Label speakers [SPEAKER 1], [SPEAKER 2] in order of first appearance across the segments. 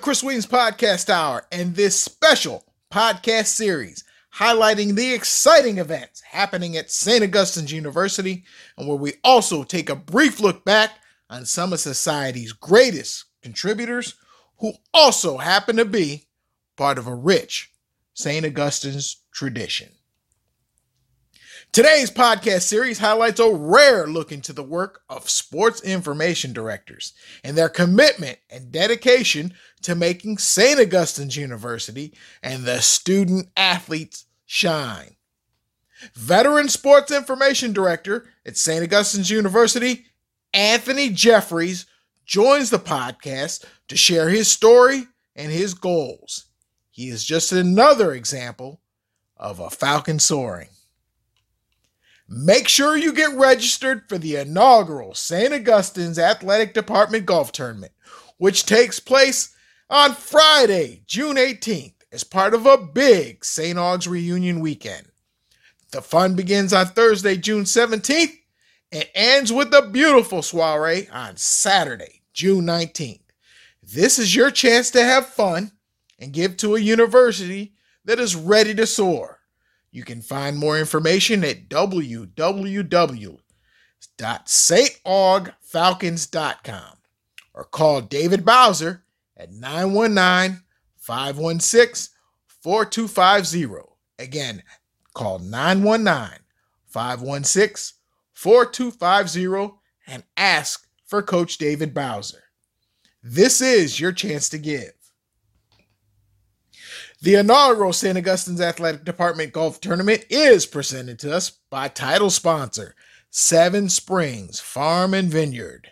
[SPEAKER 1] Chris Williams Podcast Hour and this special podcast series highlighting the exciting events happening at St. Augustine's University and where we also take a brief look back on some of society's greatest contributors who also happen to be part of a rich St. Augustine's tradition. Today's podcast series highlights a rare look into the work of sports information directors and their commitment and dedication to making St. Augustine's University and the student athletes shine. Veteran sports information director at St. Augustine's University, Anthony Jeffries, joins the podcast to share his story and his goals. He is just another example of a Falcon soaring. Make sure you get registered for the inaugural St. Augustine's Athletic Department Golf Tournament, which takes place on Friday, June 18th, as part of a big St. Aug's reunion weekend. The fun begins on Thursday, June 17th, and ends with a beautiful soiree on Saturday, June 19th. This is your chance to have fun and give to a university that is ready to soar. You can find more information at www.staugfalcons.com or call David Bowser at 919 516 4250. Again, call 919 516 4250 and ask for Coach David Bowser. This is your chance to give. The inaugural St. Augustine's Athletic Department Golf Tournament is presented to us by title sponsor Seven Springs Farm and Vineyard.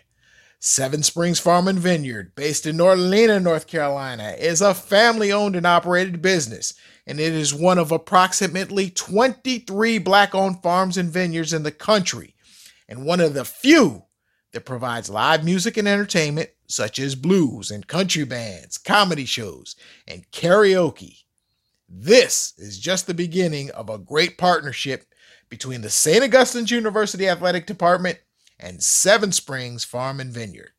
[SPEAKER 1] Seven Springs Farm and Vineyard, based in Norlina, North Carolina, is a family owned and operated business, and it is one of approximately 23 black owned farms and vineyards in the country, and one of the few that provides live music and entertainment such as blues and country bands, comedy shows, and karaoke. This is just the beginning of a great partnership between the St. Augustine's University Athletic Department and Seven Springs Farm and Vineyard.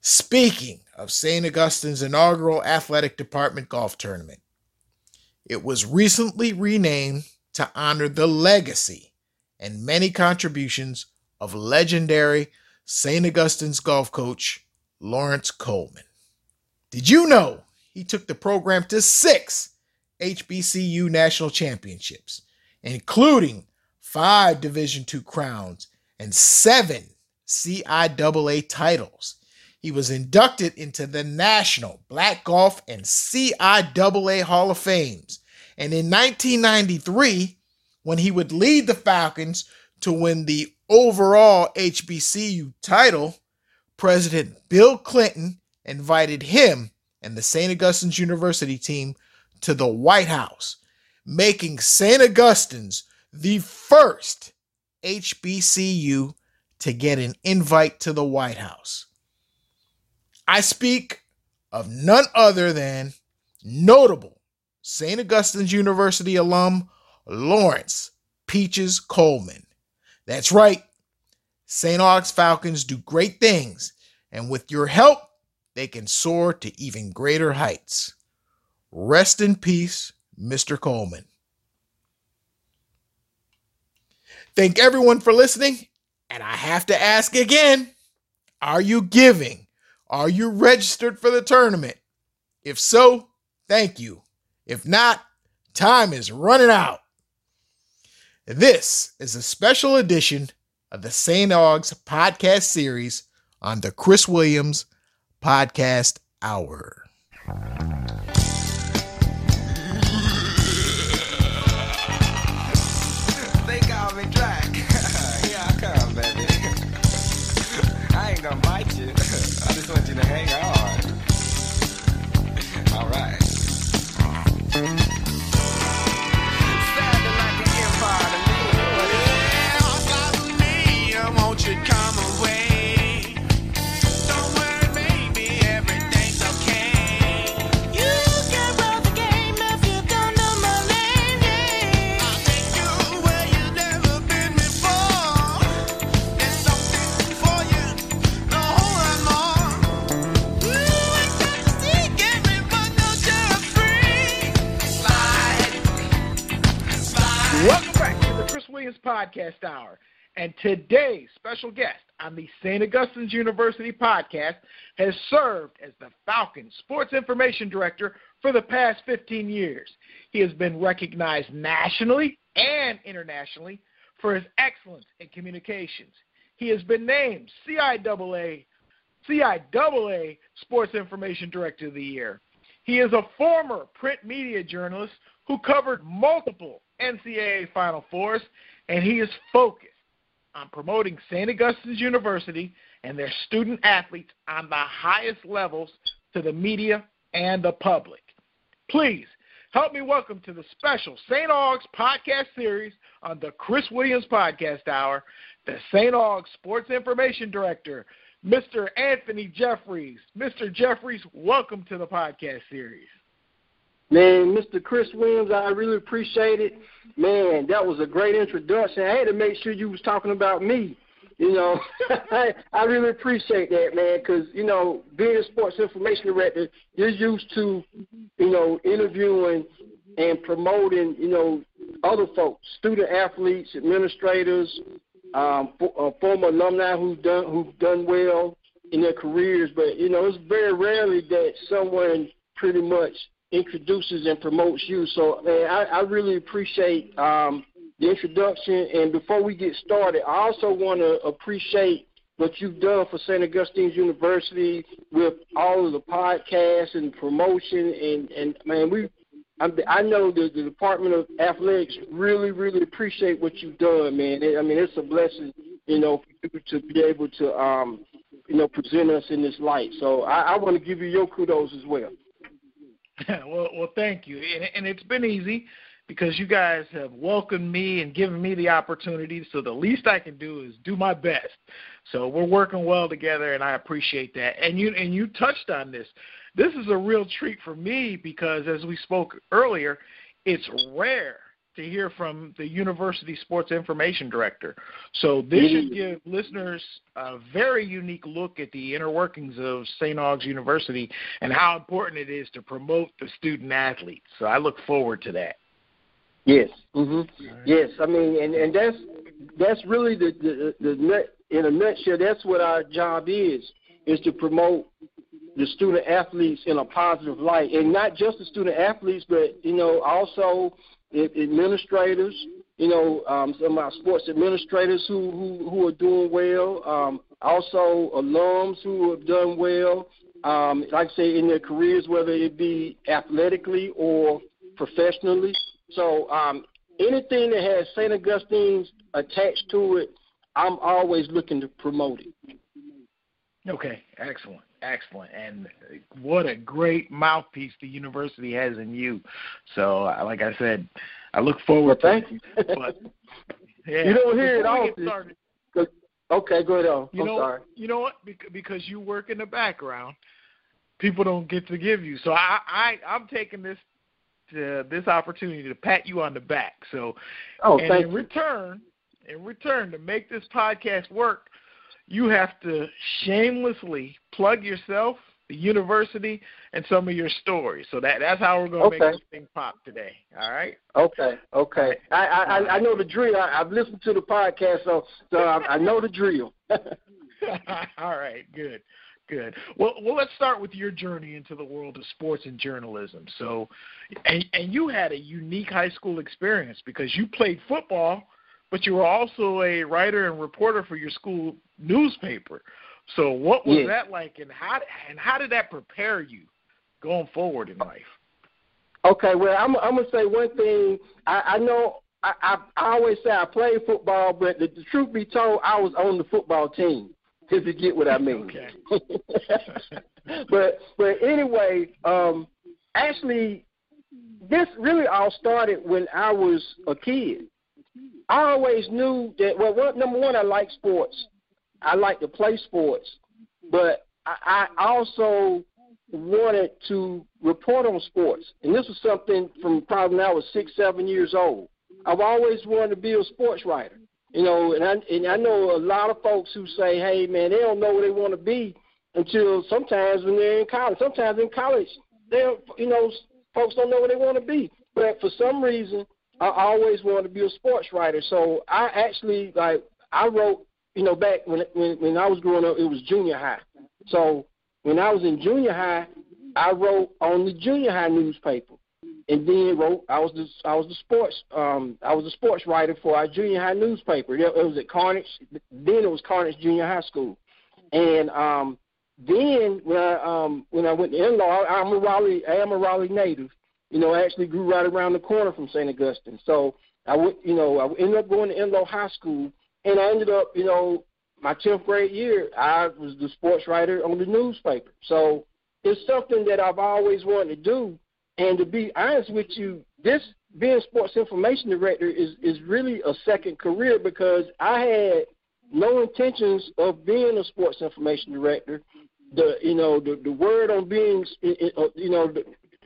[SPEAKER 1] Speaking of St. Augustine's inaugural athletic department golf tournament, it was recently renamed to honor the legacy and many contributions of legendary St. Augustine's golf coach Lawrence Coleman. Did you know he took the program to six HBCU national championships, including five Division II crowns and seven CIAA titles? He was inducted into the National Black Golf and CIAA Hall of Fames. And in 1993, when he would lead the Falcons to win the overall HBCU title, President Bill Clinton invited him and the St. Augustine's University team to the White House, making St. Augustine's the first HBCU to get an invite to the White House. I speak of none other than notable St. Augustine's University alum Lawrence Peaches Coleman. That's right, St. Aug's Falcons do great things, and with your help, they can soar to even greater heights. Rest in peace, Mr. Coleman. Thank everyone for listening, and I have to ask again are you giving? Are you registered for the tournament? If so, thank you. If not, time is running out. This is a special edition of the St. Aug's podcast series on the Chris Williams Podcast Hour.
[SPEAKER 2] They call me Drac. Here I come, baby. I ain't gonna bite you. I just want you to hang on. All right.
[SPEAKER 3] Podcast Hour. And today's special guest on the St. Augustine's University podcast has served as the Falcon Sports Information Director for the past 15 years. He has been recognized nationally and internationally for his excellence in communications. He has been named CIAA, CIAA Sports Information Director of the Year. He is a former print media journalist who covered multiple NCAA Final Fours, and he is focused on promoting St. Augustine's University and their student athletes on the highest levels to the media and the public. Please help me welcome to the special St. Aug's podcast series on the Chris Williams Podcast Hour, the St. Aug's Sports Information Director, Mr. Anthony Jeffries. Mr. Jeffries, welcome to the podcast series.
[SPEAKER 4] Man, Mr. Chris Williams, I really appreciate it. Man, that was a great introduction. I had to make sure you was talking about me. You know, I, I really appreciate that, man, because you know, being a sports information director, you're used to, you know, interviewing and promoting, you know, other folks, student athletes, administrators, um, for, uh, former alumni who've done who've done well in their careers. But you know, it's very rarely that someone pretty much introduces and promotes you. So, man, I, I really appreciate um, the introduction. And before we get started, I also want to appreciate what you've done for St. Augustine's University with all of the podcasts and promotion. And, and man, we I'm, I know that the Department of Athletics really, really appreciate what you've done, man. I mean, it's a blessing, you know, for you to be able to, um, you know, present us in this light. So I, I want to give you your kudos as well.
[SPEAKER 3] well, well, thank you, and, and it's been easy because you guys have welcomed me and given me the opportunity. So the least I can do is do my best. So we're working well together, and I appreciate that. And you and you touched on this. This is a real treat for me because, as we spoke earlier, it's rare to hear from the university sports information director. So this should give listeners a very unique look at the inner workings of St. Aug's University and how important it is to promote the student athletes. So I look forward to that.
[SPEAKER 4] Yes. Mhm. Yes. I mean, and and that's that's really the the the nut in a nutshell. That's what our job is is to promote the student athletes in a positive light, and not just the student athletes, but you know also administrators, you know, um, some of our sports administrators who who, who are doing well, um, also alums who have done well, um, like I say, in their careers, whether it be athletically or professionally. So um, anything that has St. Augustine's attached to it, I'm always looking to promote it.
[SPEAKER 3] Okay, excellent, excellent, and what a great mouthpiece the university has in you. So, uh, like I said, I look forward
[SPEAKER 4] well, thank
[SPEAKER 3] to
[SPEAKER 4] you.
[SPEAKER 3] But, yeah,
[SPEAKER 4] you don't hear it often. Okay, go ahead. On.
[SPEAKER 3] you
[SPEAKER 4] I'm
[SPEAKER 3] know,
[SPEAKER 4] sorry.
[SPEAKER 3] you know what? Because you work in the background, people don't get to give you. So I, I I'm taking this to, this opportunity to pat you on the back. So,
[SPEAKER 4] Oh,
[SPEAKER 3] and in
[SPEAKER 4] you.
[SPEAKER 3] return, in return, to make this podcast work, you have to shamelessly plug yourself, the university, and some of your stories. So that that's how we're going to
[SPEAKER 4] Okay.
[SPEAKER 3] make this thing pop today. All right.
[SPEAKER 4] Okay, okay. I I I- I know the drill. I, I've listened to the podcast, so so I, I know the drill.
[SPEAKER 3] All right, good, good. Well, well, let's start with your journey into the world of sports and journalism. So, and and you had a unique high school experience because you played football, but you were also a writer and reporter for your school newspaper. So, what was
[SPEAKER 4] Yes.
[SPEAKER 3] that like, and how and how did that prepare you going forward in life?
[SPEAKER 4] Okay, well, I'm I'm gonna say one thing. I, I know I, I I always say I played football, but the, the truth be told, I was on the football team. If you get what I mean.
[SPEAKER 3] Okay.
[SPEAKER 4] but but anyway, um, actually, this really all started when I was a kid. I always knew that. Well, what, number one, I like sports. I like to play sports, but I, I also wanted to report on sports, and this was something from probably when I was six, seven years old. I've always wanted to be a sports writer, you know, and I and I know a lot of folks who say, "Hey, man, they don't know where they want to be until sometimes when they're in college. Sometimes in college, they, don't you know, folks don't know where they want to be. But for some reason, I always wanted to be a sports writer. So I actually like I wrote, you know, back when when when I was growing up, it was junior high. So when I was in junior high, I wrote on the junior high newspaper, and then wrote. I was the I was the sports um I was a sports writer for our junior high newspaper. It, was at Carnage. Then it was Carnage Junior High School, and um then when I um when I went to Enloe, I'm a Raleigh. I am a Raleigh native. You know, I actually grew right around the corner from St. Augustine. So I went. You know, I ended up going to Enloe high school, and I ended up. You know, my tenth grade year, I was the sports writer on the newspaper. So it's something that I've always wanted to do. And to be honest with you, this being sports information director is is really a second career because I had no intentions of being a sports information director. The you know the the word on being you know the,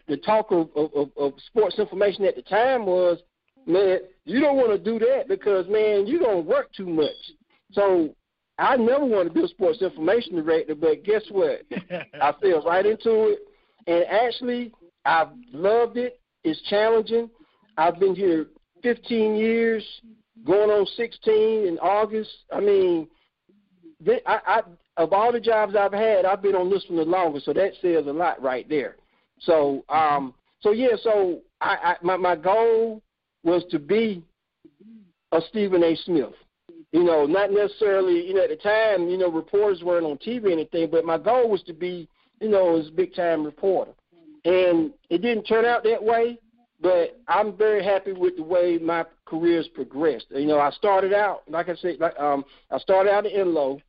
[SPEAKER 4] the talk of, of of sports information at the time was man you don't want to do that because man you don't work too much. So I never wanted to be a sports information director, but guess what? I fell right into it, and actually I've loved it. It's challenging. I've been here 15 years, going on 16 in August. I mean, I, I of all the jobs I've had, I've been on this one the longest, so that says a lot right there. So, um, so yeah, so I, I my my goal was to be a Stephen A. Smith. You know, not necessarily, you know, at the time, you know, reporters weren't on TV or anything, but my goal was to be, you know, as a big time reporter. And it didn't turn out that way, but I'm very happy with the way my career's progressed. You know, I started out, like I said, like, um, I started out at Enloe.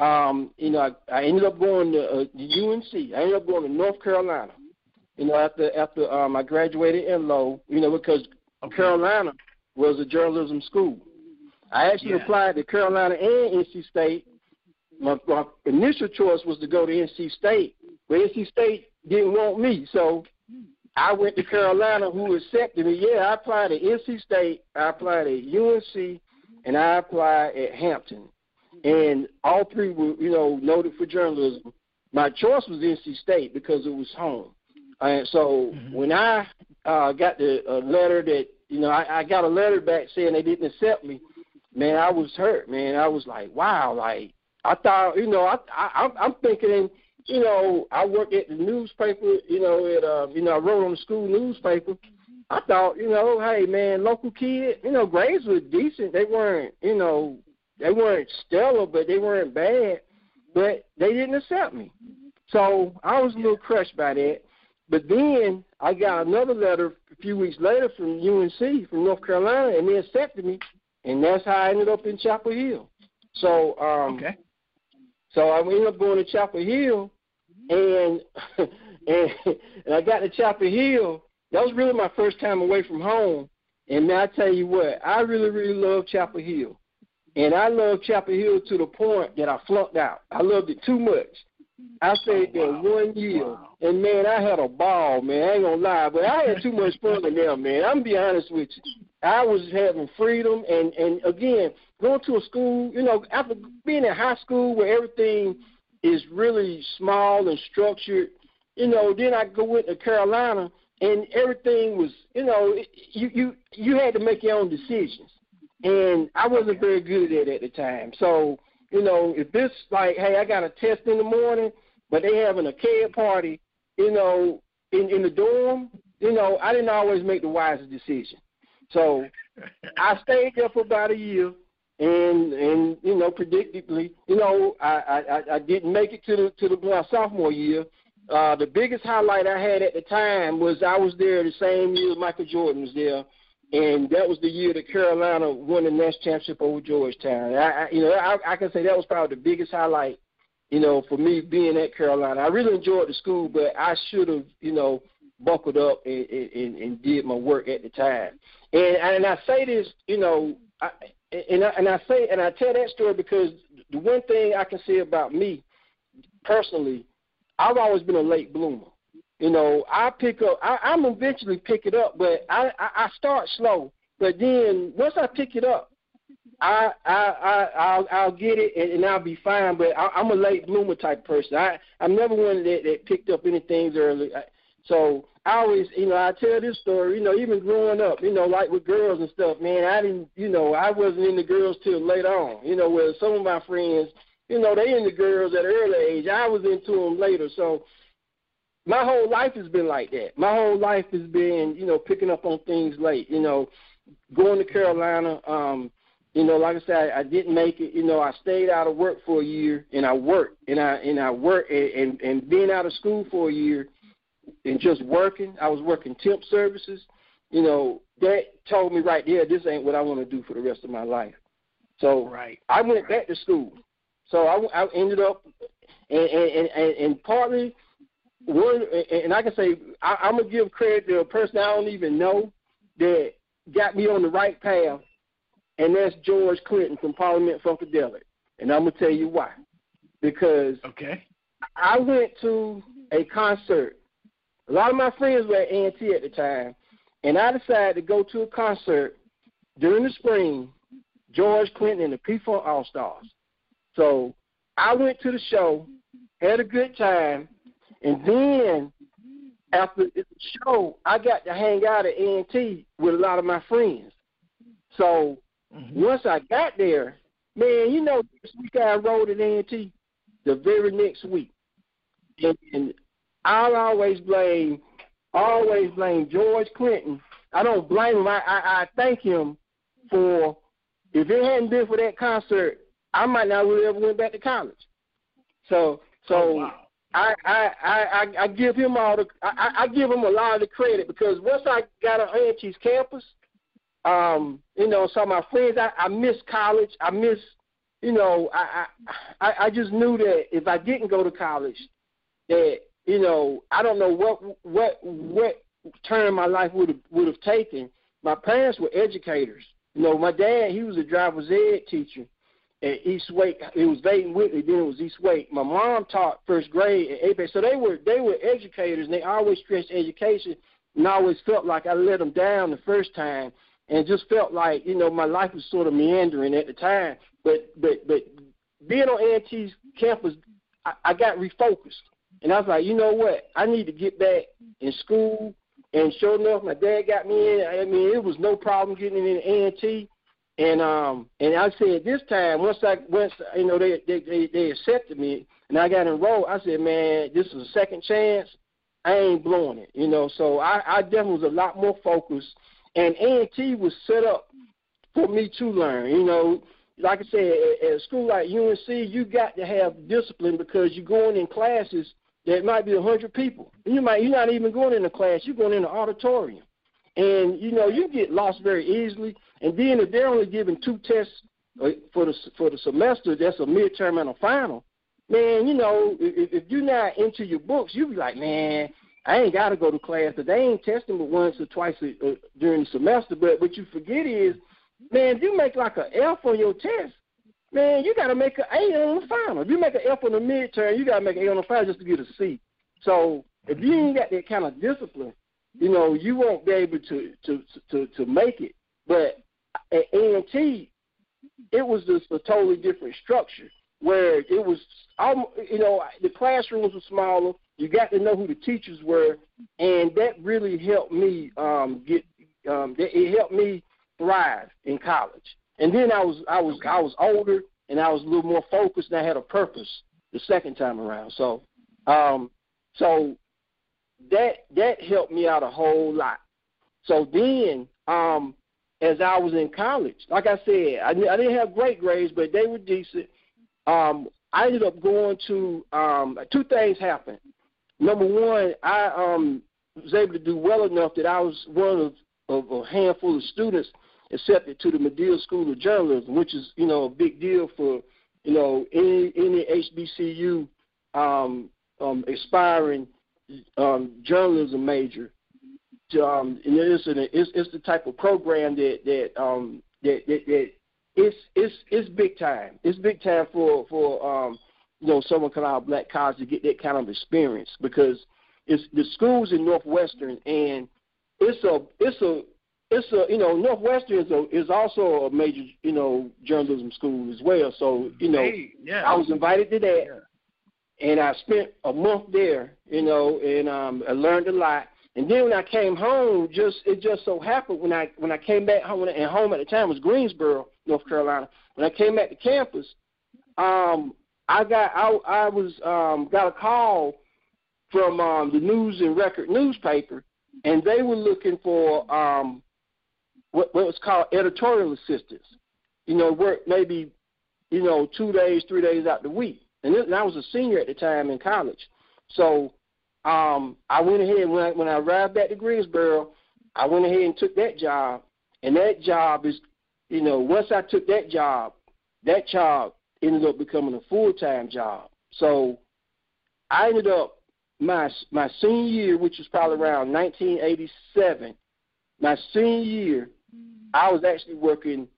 [SPEAKER 4] Um, you know, I, I ended up going to uh, UNC. I ended up going to North Carolina. You know, after after um, I graduated in you know, because okay. Carolina was a journalism school. I actually yeah. applied to Carolina and NC State. My, my initial choice was to go to NC State, but NC State didn't want me, so I went to Carolina, who accepted me. Yeah, I applied at NC State, I applied at UNC, and I applied at Hampton, and all three were, you know, noted for journalism. My choice was NC State because it was home, and so mm-hmm. when I uh, got the uh, letter that you know, I, I got a letter back saying they didn't accept me man, I was hurt, man. I was like, wow, like I thought, you know, I, I I'm, thinking, you know, I work at the newspaper, you know, at uh, you know, I wrote on the school newspaper. I thought, you know, hey man, local kid, you know, grades were decent. They weren't, you know, they weren't stellar, but they weren't bad. But they didn't accept me, so I was a little crushed by that. But then I got another letter a few weeks later from UNC from North Carolina, and they accepted me and that's how I ended up in Chapel Hill. So, um,
[SPEAKER 1] okay.
[SPEAKER 4] So I ended up going to Chapel Hill, and and and I got to Chapel Hill. That was really my first time away from home. And now I tell you what, I really, really love Chapel Hill. And I love Chapel Hill to the point that I flunked out. I loved it too much. I stayed oh, there one year, and man, I had a ball, man. I ain't gonna lie, but I had too much fun in there, man. I'm gonna be honest with you. I was having freedom, and and again, going to a school, you know, after being in high school where everything is really small and structured, you know, then I go into Carolina, and everything was, you know, you you you had to make your own decisions, and I wasn't very good at it at the time, so you know, if this like, hey, I got a test in the morning, but they having a keg party, you know, in in the dorm, you know, I didn't always make the wisest decision. So I stayed there for about a year, and and you know, predictably, you know, I I, I didn't make it to the to the my sophomore year. Uh, the biggest highlight I had at the time was I was there the same year Michael Jordan was there, and that was the year that Carolina won the national championship over Georgetown. I, I you know, I, I can say that was probably the biggest highlight, you know, for me being at Carolina. I really enjoyed the school, but I should have, you know, buckled up and, and, and did my work at the time. And and I say this, you know, I, and I, and I say and I tell that story because the one thing I can say about me personally, I've always been a late bloomer. You know, I pick up. I, I'm eventually pick it up, but I, I I start slow. But then once I pick it up, I I I I'll I'll get it and, and I'll be fine. But I, I'm a late bloomer type person. I I'm never one that that picked up anything early. I, So I always, you know, I tell this story, you know, even growing up, you know, like with girls and stuff, man, I didn't, you know, I wasn't into girls till later on. You know, where some of my friends, you know, they into girls at an early age. I was into them later. So my whole life has been like that. My whole life has been, you know, picking up on things late. You know, going to Carolina. Um, you know, like I said, I, I didn't make it. You know, I stayed out of work for a year, and I worked, and I and I worked, and and, and being out of school for a year, and just working. I was working temp services. You know, that told me right there, this ain't what I want to do for the rest of my life. So
[SPEAKER 1] Right.
[SPEAKER 4] I went back to school. So I, I ended up, and and, and, and partly one, and I can say I, I'm gonna give credit to a person I don't even know that got me on the right path, and that's George Clinton from Parliament Funkadelic, and I'm gonna tell you why. Because
[SPEAKER 1] Okay.
[SPEAKER 4] I went to a concert. A lot of my friends were at A&T at the time, and I decided to go to a concert during the spring. George Clinton and the P-Funk All Stars. So I went to the show, had a good time, and then after the show, I got to hang out at A&T with a lot of my friends. So
[SPEAKER 1] Mm-hmm.
[SPEAKER 4] once I got there, man, you know, this week I enrolled at A&T the very next week. And, and I'll always blame, always blame George Clinton. I don't blame him. I, I, I thank him for, if it hadn't been for that concert, I might not have ever went back to college. So, so
[SPEAKER 1] Oh, wow.
[SPEAKER 4] I, I, I, I- give him all the I, I give him a lot of the credit because once I got on A&T's campus, um, you know, so my friends I, I miss college. I miss you know, I I I just knew that if I didn't go to college that, you know, I don't know what what what turn my life would have would have taken. My parents were educators. You know, my dad he was a driver's ed teacher at East Wake. It was Dayton Whitley, then it was East Wake. My mom taught first grade at Apex. So they were they were educators and they always stressed education and I always felt like I let them down the first time and just felt like, you know, my life was sort of meandering at the time. But but but being on A&T's campus I, I got refocused. And I was like, you know what? I need to get back in school. And sure enough, my dad got me in. I mean, it was no problem getting in A&T. And um and I said this time once I once you know they they they, they accepted me and I got enrolled, I said, man, this is a second chance. I ain't blowing it, you know. So I I definitely was a lot more focused. And A&T was set up for me to learn, you know. Like I said, at, a school like UNC, you got to have discipline because you're going in classes that might be a hundred people. You might you're not even going in a class, you're going in the auditorium. And you know, you get lost very easily. And then if they're only giving two tests uh, for the for the semester, that's a midterm and a final. Man, you know, if, if you're not into your books, you be like, man, I ain't got to go to class because they ain't testing but once or twice a, uh, during the semester. But what you forget is, man, if you make like an F on your test, man, you got to make an A on the final. If you make an F on the midterm, you got to make an A on the final just to get a C. So if you ain't got that kind of discipline, you know, you won't be able to to to to make it. But at A it was just a totally different structure where it was, you know, the classrooms were smaller. You got to know who the teachers were, and that really helped me um, get. Um, it helped me thrive in college. And then I was I was I was older and I was a little more focused and I had a purpose the second time around. So, um, so that that helped me out a whole lot. So then, um, as I was in college, like I said, I, I didn't have great grades, but they were decent. Um, I ended up going to um, two things happened. Number one, I um, was able to do well enough that I was one of, of a handful of students accepted to the Medill School of Journalism, which is you know a big deal for you know any any HBCU um, um, aspiring um, journalism major. Um, and it's, an, it's it's the type of program that that um, that, that, that it's it's it's big time. It's big time for for um, you know someone coming out of black college to get that kind of experience because it's the schools in Northwestern and it's a it's a it's a you know Northwestern is a, is also a major you know journalism school as well. So you know
[SPEAKER 1] Hey, yeah.
[SPEAKER 4] I was invited to that, and I spent a month there, you know, and um, I learned a lot. And then when I came home, just it just so happened when I when I came back home and home at the time was Greensboro, North Carolina. When I came back to campus, um, I got I I was um, got a call from um, the News and Record newspaper, and they were looking for um, what what was called editorial assistants. You know, work maybe you know two days, three days out the week. And, this, and I was a senior at the time in college, so um, I went ahead when I, when I arrived back to Greensboro, I went ahead and took that job, and that job is, you know, once I took that job, that job ended up becoming a full time job. So I ended up my my senior year, which was probably around 1987. My senior year, I was actually working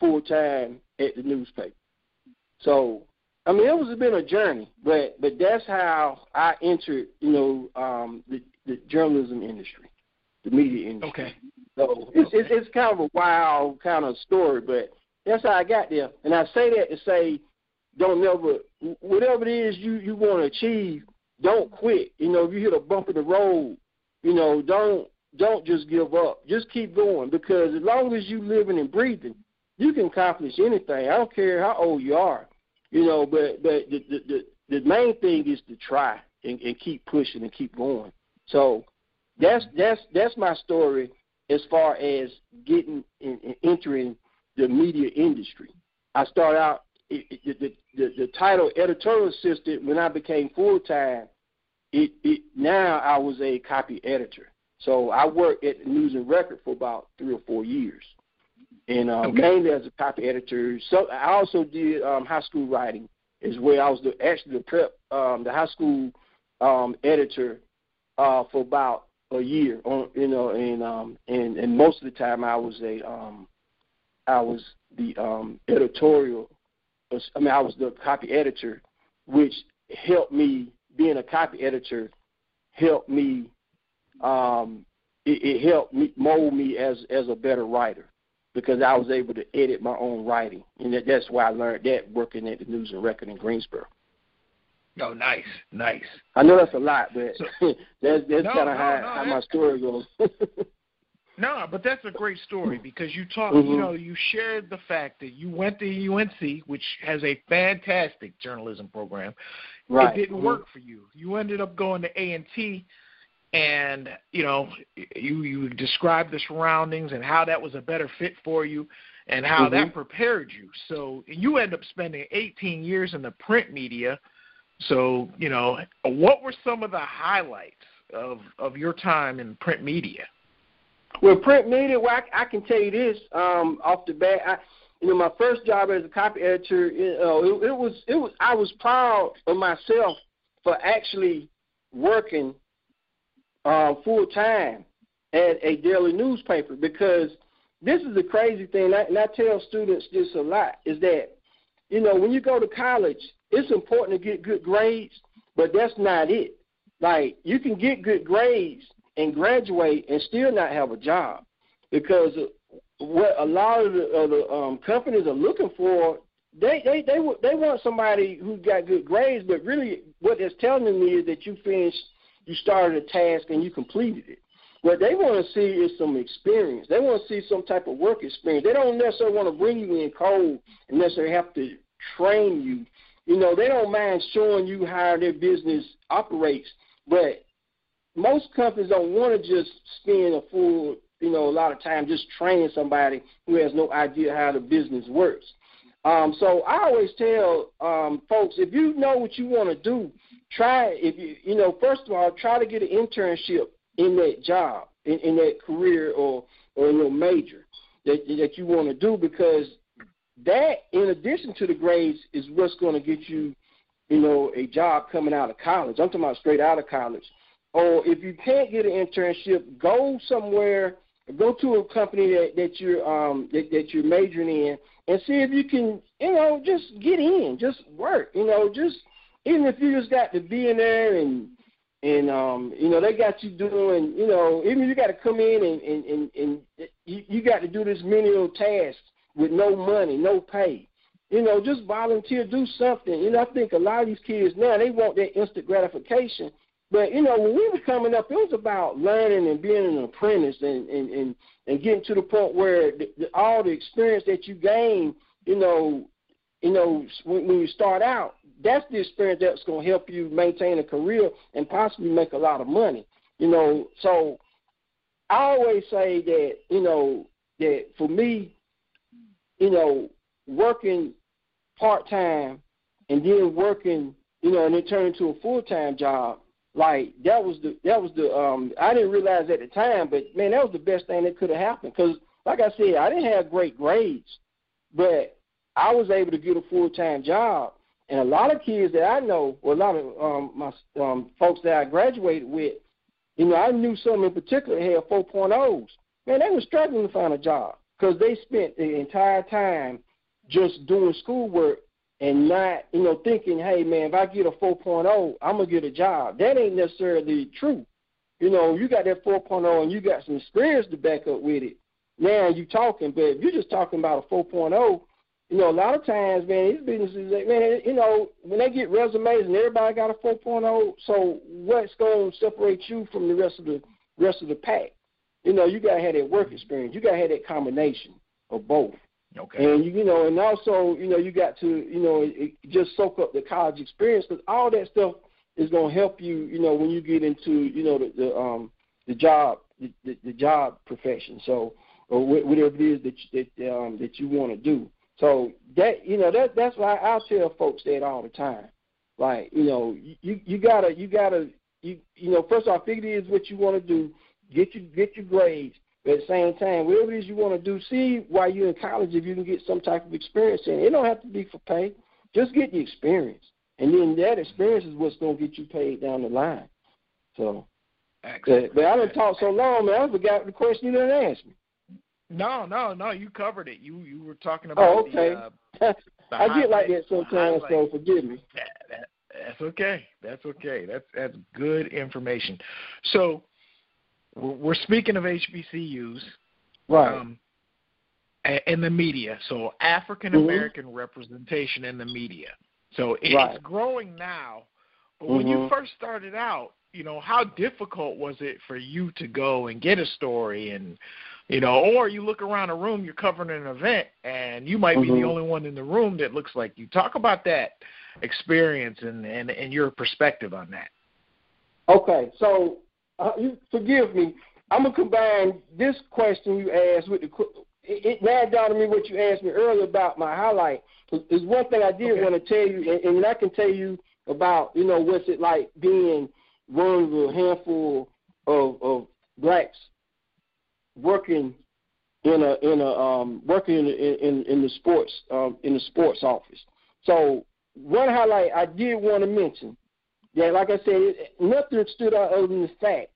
[SPEAKER 4] full time at the newspaper. So I mean, it was been a journey, but but that's how I entered, you know, um, the the journalism industry, the media industry.
[SPEAKER 1] Okay.
[SPEAKER 4] So it's, it's it's kind of a wild kind of story, but that's how I got there. And I say that to say, don't never whatever it is you you want to achieve, don't quit. You know, if you hit a bump in the road, you know, don't don't just give up. Just keep going because as long as you living and breathing, you can accomplish anything. I don't care how old you are. You know, but but the the the, the main thing is to try and, and keep pushing and keep going. So that's mm-hmm. that's that's my story as far as getting and, and entering the media industry. I started out it, it, the, the the title editorial assistant when I became full time. It, it now I was a copy editor. So I worked at News and Record for about three or four years and uh,
[SPEAKER 1] Okay.
[SPEAKER 4] mainly as a copy editor. So I also did um, high school writing as well. I was the, actually the prep, um, the high school um, editor uh, for about a year. On you know, and um, and and most of the time I was a um, I was the um, editorial. I mean, I was the copy editor, which helped me being a copy editor helped me um, it, it helped me mold me as as a better writer because I was able to edit my own writing, and that, that's why I learned that working at the News and Record in Greensboro.
[SPEAKER 1] Oh, nice, nice.
[SPEAKER 4] I know that's a lot, but
[SPEAKER 1] So-
[SPEAKER 4] that's that's
[SPEAKER 1] No,
[SPEAKER 4] kind of
[SPEAKER 1] no,
[SPEAKER 4] how
[SPEAKER 1] no,
[SPEAKER 4] how my story goes.
[SPEAKER 1] No, but that's a great story because you talk.
[SPEAKER 4] Mhm.
[SPEAKER 1] You know, you shared the fact that you went to UNC, which has a fantastic journalism program.
[SPEAKER 4] right.
[SPEAKER 1] It didn't
[SPEAKER 4] Mhm.
[SPEAKER 1] work for you. You ended up going to A and T, and you know, you you described the surroundings and how that was a better fit for you, and how that
[SPEAKER 4] Mhm.
[SPEAKER 1] prepared you. So you end up spending 18 years in the print media. So you know, what were some of the highlights of of your time in print media?
[SPEAKER 4] Well, print media, well, I, I can tell you this um, off the bat. I, you know, my first job as a copy editor, you know, it, it was it was I was proud of myself for actually working uh, full time at a daily newspaper because this is the crazy thing, and I tell students this a lot is that you know when you go to college, it's important to get good grades, but that's not it. Like you can get good grades and graduate and still not have a job because what a lot of the, of the um, companies are looking for they they they they want somebody who's got good grades, but really what it's telling me is that you finished, you started a task and you completed it. What they want to see is some experience. They want to see some type of work experience. They don't necessarily want to bring you in cold and necessarily have to train you. You know, they don't mind showing you how their business operates, but most companies don't want to just spend a full, you know, a lot of time just training somebody who has no idea how the business works. Um, so I always tell um, folks, if you know what you want to do, try. If you, you know, first of all, try to get an internship in that job, in, in that career, or or in your major that that you want to do, because that, in addition to the grades, is what's going to get you, you know, a job coming out of college. I'm talking about straight out of college. Or if you can't get an internship, go somewhere, go to a company that, that you're um that, that you're majoring in, and see if you can, you know, just get in, just work, you know, just even if you just got to be in there and and um you know they got you doing, you know, even you got to come in and and and, and you, you got to do this menial task with no money, no pay. You know, just volunteer, do something. You know, I think a lot of these kids now they want that instant gratification. But you know, when we were coming up, it was about learning and being an apprentice and and and, and getting to the point where the, the, all the experience that you gain, you know, you know, when, when you start out, that's the experience that's going to help you maintain a career and possibly make a lot of money. You know, so I always say that you know that for me, you know, working part time and then working, you know, and then turn into a full time job, like that was the that was the um I didn't realize at the time, but man, that was the best thing that could have happened because, like I said, I didn't have great grades, but I was able to get a full time job, and a lot of kids that I know, or a lot of um my um folks that I graduated with, you know, I knew some in particular had four 4.0s. Man, they were struggling to find a job because they spent the entire time just doing schoolwork and not, you know, thinking, hey, man, if I get a 4.0, I'm going to get a job. That ain't necessarily true. You know, you got that 4.0 and you got some experience to back up with it. Now you talking, but if you're just talking about a 4.0, you know, a lot of times, man, these businesses, man, you know, when they get resumes and everybody got a 4.0, so what's going to separate you from the rest of the rest of the pack? You know, you got to have that work experience. You got to have that combination of both.
[SPEAKER 1] Okay.
[SPEAKER 4] And you, know, and also, you know, you got to, you know, it just soak up the college experience because all that stuff is going to help you, you know, when you get into, you know, the, the um the job, the, the, the job profession. So, or whatever it is that you, that um that you want to do. So that you know that that's why I tell folks that all the time. Like you know you you gotta you gotta you you know first off figure it is what you want to do. Get your get your grades. But at the same time, whatever it is you want to do, see while you're in college if you can get some type of experience in. It don't have to be for pay. Just get the experience, and then that experience is what's going to get you paid down the line. So,
[SPEAKER 1] Excellent.
[SPEAKER 4] but, I done talked so long, man. I forgot the question you didn't ask me.
[SPEAKER 1] No, no, no. You covered it. You you were talking about
[SPEAKER 4] Oh, okay.
[SPEAKER 1] the, uh, the
[SPEAKER 4] I get like that sometimes, so forgive me.
[SPEAKER 1] That, that, that's okay. That's okay. That's that's good information. So we're speaking of HBCUs
[SPEAKER 4] Right.
[SPEAKER 1] um, in the media. So African American representation in the media. So it's
[SPEAKER 4] Right.
[SPEAKER 1] growing now. But when you
[SPEAKER 4] Mhm.
[SPEAKER 1] first started out, you know, how difficult was it for you to go and get a story and you know, or you look around a room, you're covering an event, and you might be the
[SPEAKER 4] Mhm.
[SPEAKER 1] only one in the room that looks like you. Talk about that experience and and, and your perspective on that.
[SPEAKER 4] Okay, so uh, you forgive me. I'm gonna combine this question you asked with the. It, it now dawned on me what you asked me earlier about my highlight. There's one thing I did
[SPEAKER 1] Okay.
[SPEAKER 4] want to tell you, and, and I can tell you about you know what's it like being one of a handful of, of blacks working in a in a um working in in in the sports um in the sports office. So one highlight I did want to mention that, like I said, it, nothing stood out other than the fact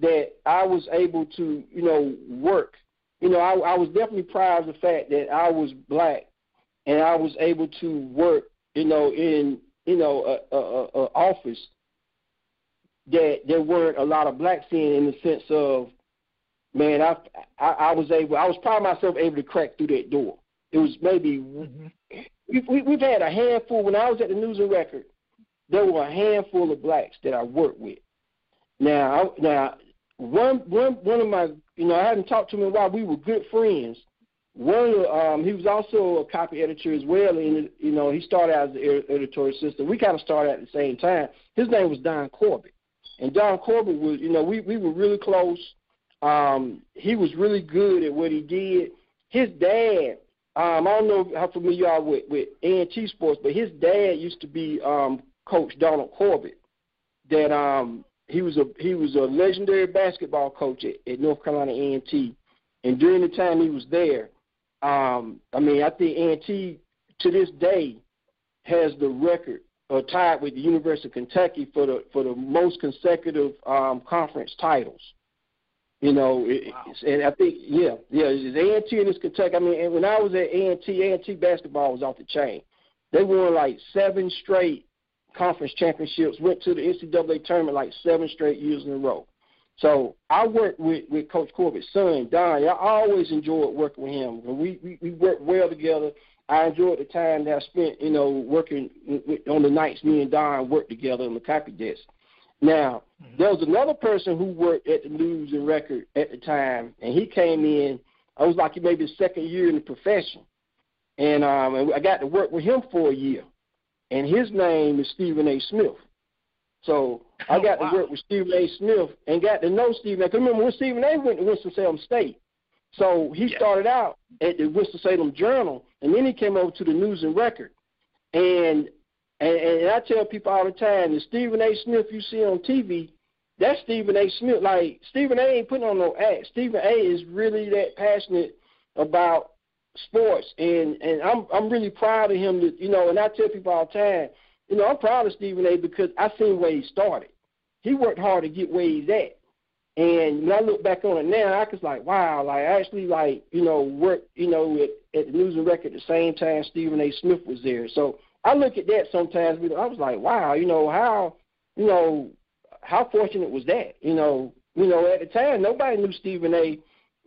[SPEAKER 4] that I was able to, you know, work. You know, I, I was definitely proud of the fact that I was black and I was able to work, you know, in you know a, a, a office that there weren't a lot of blacks in, in the sense of, man, I, I I was able, I was proud of myself able to crack through that door. It was maybe mm-hmm. we, we, we've had a handful. When I was at the News and Record, there were a handful of blacks that I worked with. Now, I, now one one one of my, you know, I hadn't talked to him in a while. We were good friends. One, of, um, he was also a copy editor as well, and you know, he started out as an editorial assistant. We kind of started at the same time. His name was Don Corbett, and Don Corbett was, you know, we we were really close. Um, he was really good at what he did. His dad, um, I don't know how familiar you are with with A&T Sports, but his dad used to be um, Coach Donald Corbett. That um, he was a he was a legendary basketball coach at, at North Carolina A&T, and during the time he was there, um, I mean, I think A&T to this day has the record uh, tied with the University of Kentucky for the for the most consecutive um, conference titles. You know, it,
[SPEAKER 1] Wow.
[SPEAKER 4] and I think yeah, yeah, it's A&T and it's Kentucky. I mean, and when I was at A&T, A&T basketball was off the chain. They won like seven straight conference championships. Went to the NCAA tournament like seven straight years in a row. So I worked with with Coach Corbett's son Don. I always enjoyed working with him. We we, we worked well together. I enjoyed the time that I spent, you know, working with, on the nights me and Don worked together on the copy desk. Now, there was another person who worked at the News and Record at the time, and he came in. I was like maybe the second year in the profession, and um, and I got to work with him for a year. And his name is Stephen A. Smith. So I
[SPEAKER 1] Oh,
[SPEAKER 4] got
[SPEAKER 1] wow.
[SPEAKER 4] to work with Stephen A. Smith and got to know Stephen A. Cause remember when Stephen A. went to Winston-Salem State, so he
[SPEAKER 1] Yeah.
[SPEAKER 4] started out at the Winston-Salem Journal, and then he came over to the News and Record. And and, and I tell people all the time, the Stephen A. Smith you see on TV, that's Stephen A. Smith. Like Stephen A. ain't putting on no act. Stephen A. is really that passionate about sports, and and I'm I'm really proud of him. That you know, and I tell people all the time, you know, I'm proud of Stephen A. because I seen where he started. He worked hard to get where he's at. And when I look back on it now, I was like, wow, like I actually like, you know, work, you know, at, at the News and Record the same time Stephen A. Smith was there. So I look at that sometimes. I was like, wow, you know, how, you know, how fortunate was that? You know, you know, at the time nobody knew Stephen A.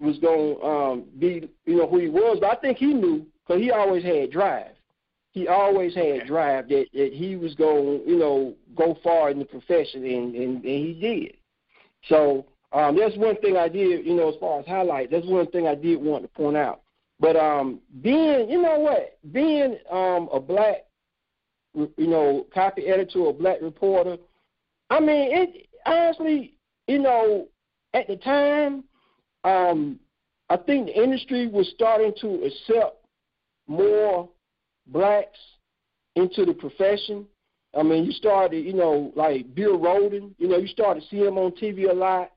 [SPEAKER 4] was going to um, be, you know, who he was, but I think he knew because he always had drive. He always had drive that, that he was going, you know, go far in the profession, and, and, and he did. So um, that's one thing I did, you know, as far as highlight. That's one thing I did want to point out. But um, being, you know what, being um, a black, you know, copy editor or black reporter, I mean, it honestly, you know, at the time, um, I think the industry was starting to accept more blacks into the profession. I mean, you started, you know, like Bill Rhoden, you know, you started seeing him on TV a lot,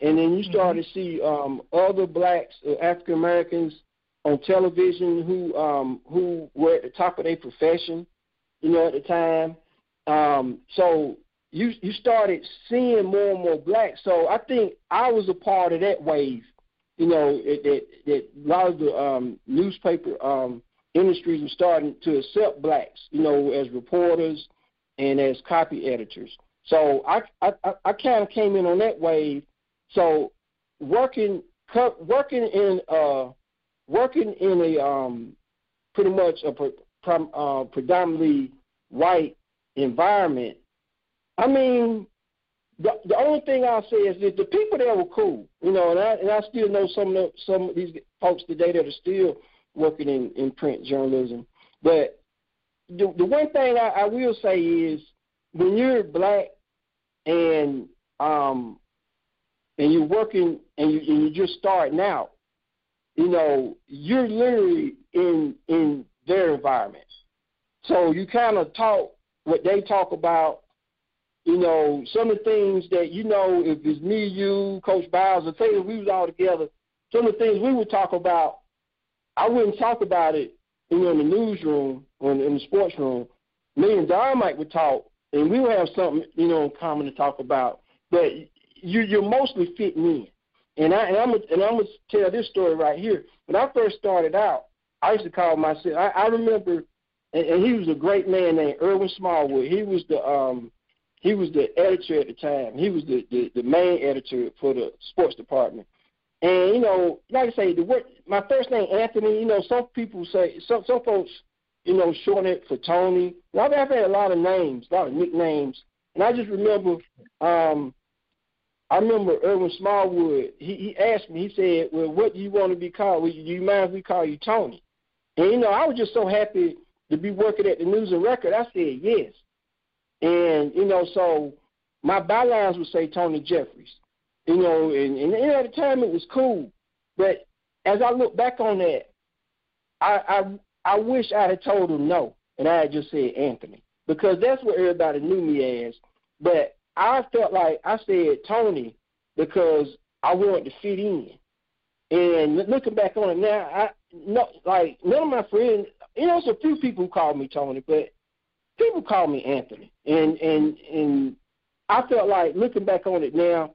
[SPEAKER 4] and then you started to see um, other blacks, uh, African Americans, on television who um, who were at the top of their profession, you know, at the time. Um, so you you started seeing more and more blacks. So I think I was a part of that wave. You know, that that, a lot of the um, newspaper um, industries were starting to accept blacks, you know, as reporters and as copy editors. So I I, I kind of came in on that wave. So working working in uh working in a um pretty much a uh, predominantly white environment. I mean, the the only thing I'll say is that the people there were cool, you know, and I and I still know some of some of these folks today that are still working in, in print journalism. But the the one thing I, I will say is when you're black and um and you're working and you and you're just starting out, you know, you're literally in in their environment. So you kind of talk what they talk about. You know, some of the things that you know, if it's me, you, Coach Biles, or if we was all together, some of the things we would talk about, I wouldn't talk about it, you know, in the newsroom or in, the sports room. Me and Don might would talk, and we would have something, you know, in common to talk about. But you, you're mostly fitting in. And I and I'm and I'm gonna tell this story right here. When I first started out, I used to call myself. I, I remember, and, and he was a great man named Irwin Smallwood. He was the um, he was the editor at the time. He was the, the the main editor for the sports department. And you know, like I say, the word my first name Anthony. You know, some people say some some folks, you know, shorten it for Tony. And I've, I've had a lot of names, a lot of nicknames, and I just remember. um I remember Irwin Smallwood. He he asked me. He said, "Well, what do you want to be called? Well, do you mind if we call you Tony?" And you know, I was just so happy to be working at the News and Record. I said yes. And you know, so my bylines would say Tony Jeffries. You know, and, and, and at the time it was cool. But as I look back on that, I I I wish I had told him no, and I had just said Anthony because that's what everybody knew me as. But I felt like I said Tony because I wanted to fit in. And looking back on it now, I no like none of my friends. You know, there's a few people who call me Tony, but people call me Anthony. And and and I felt like looking back on it now,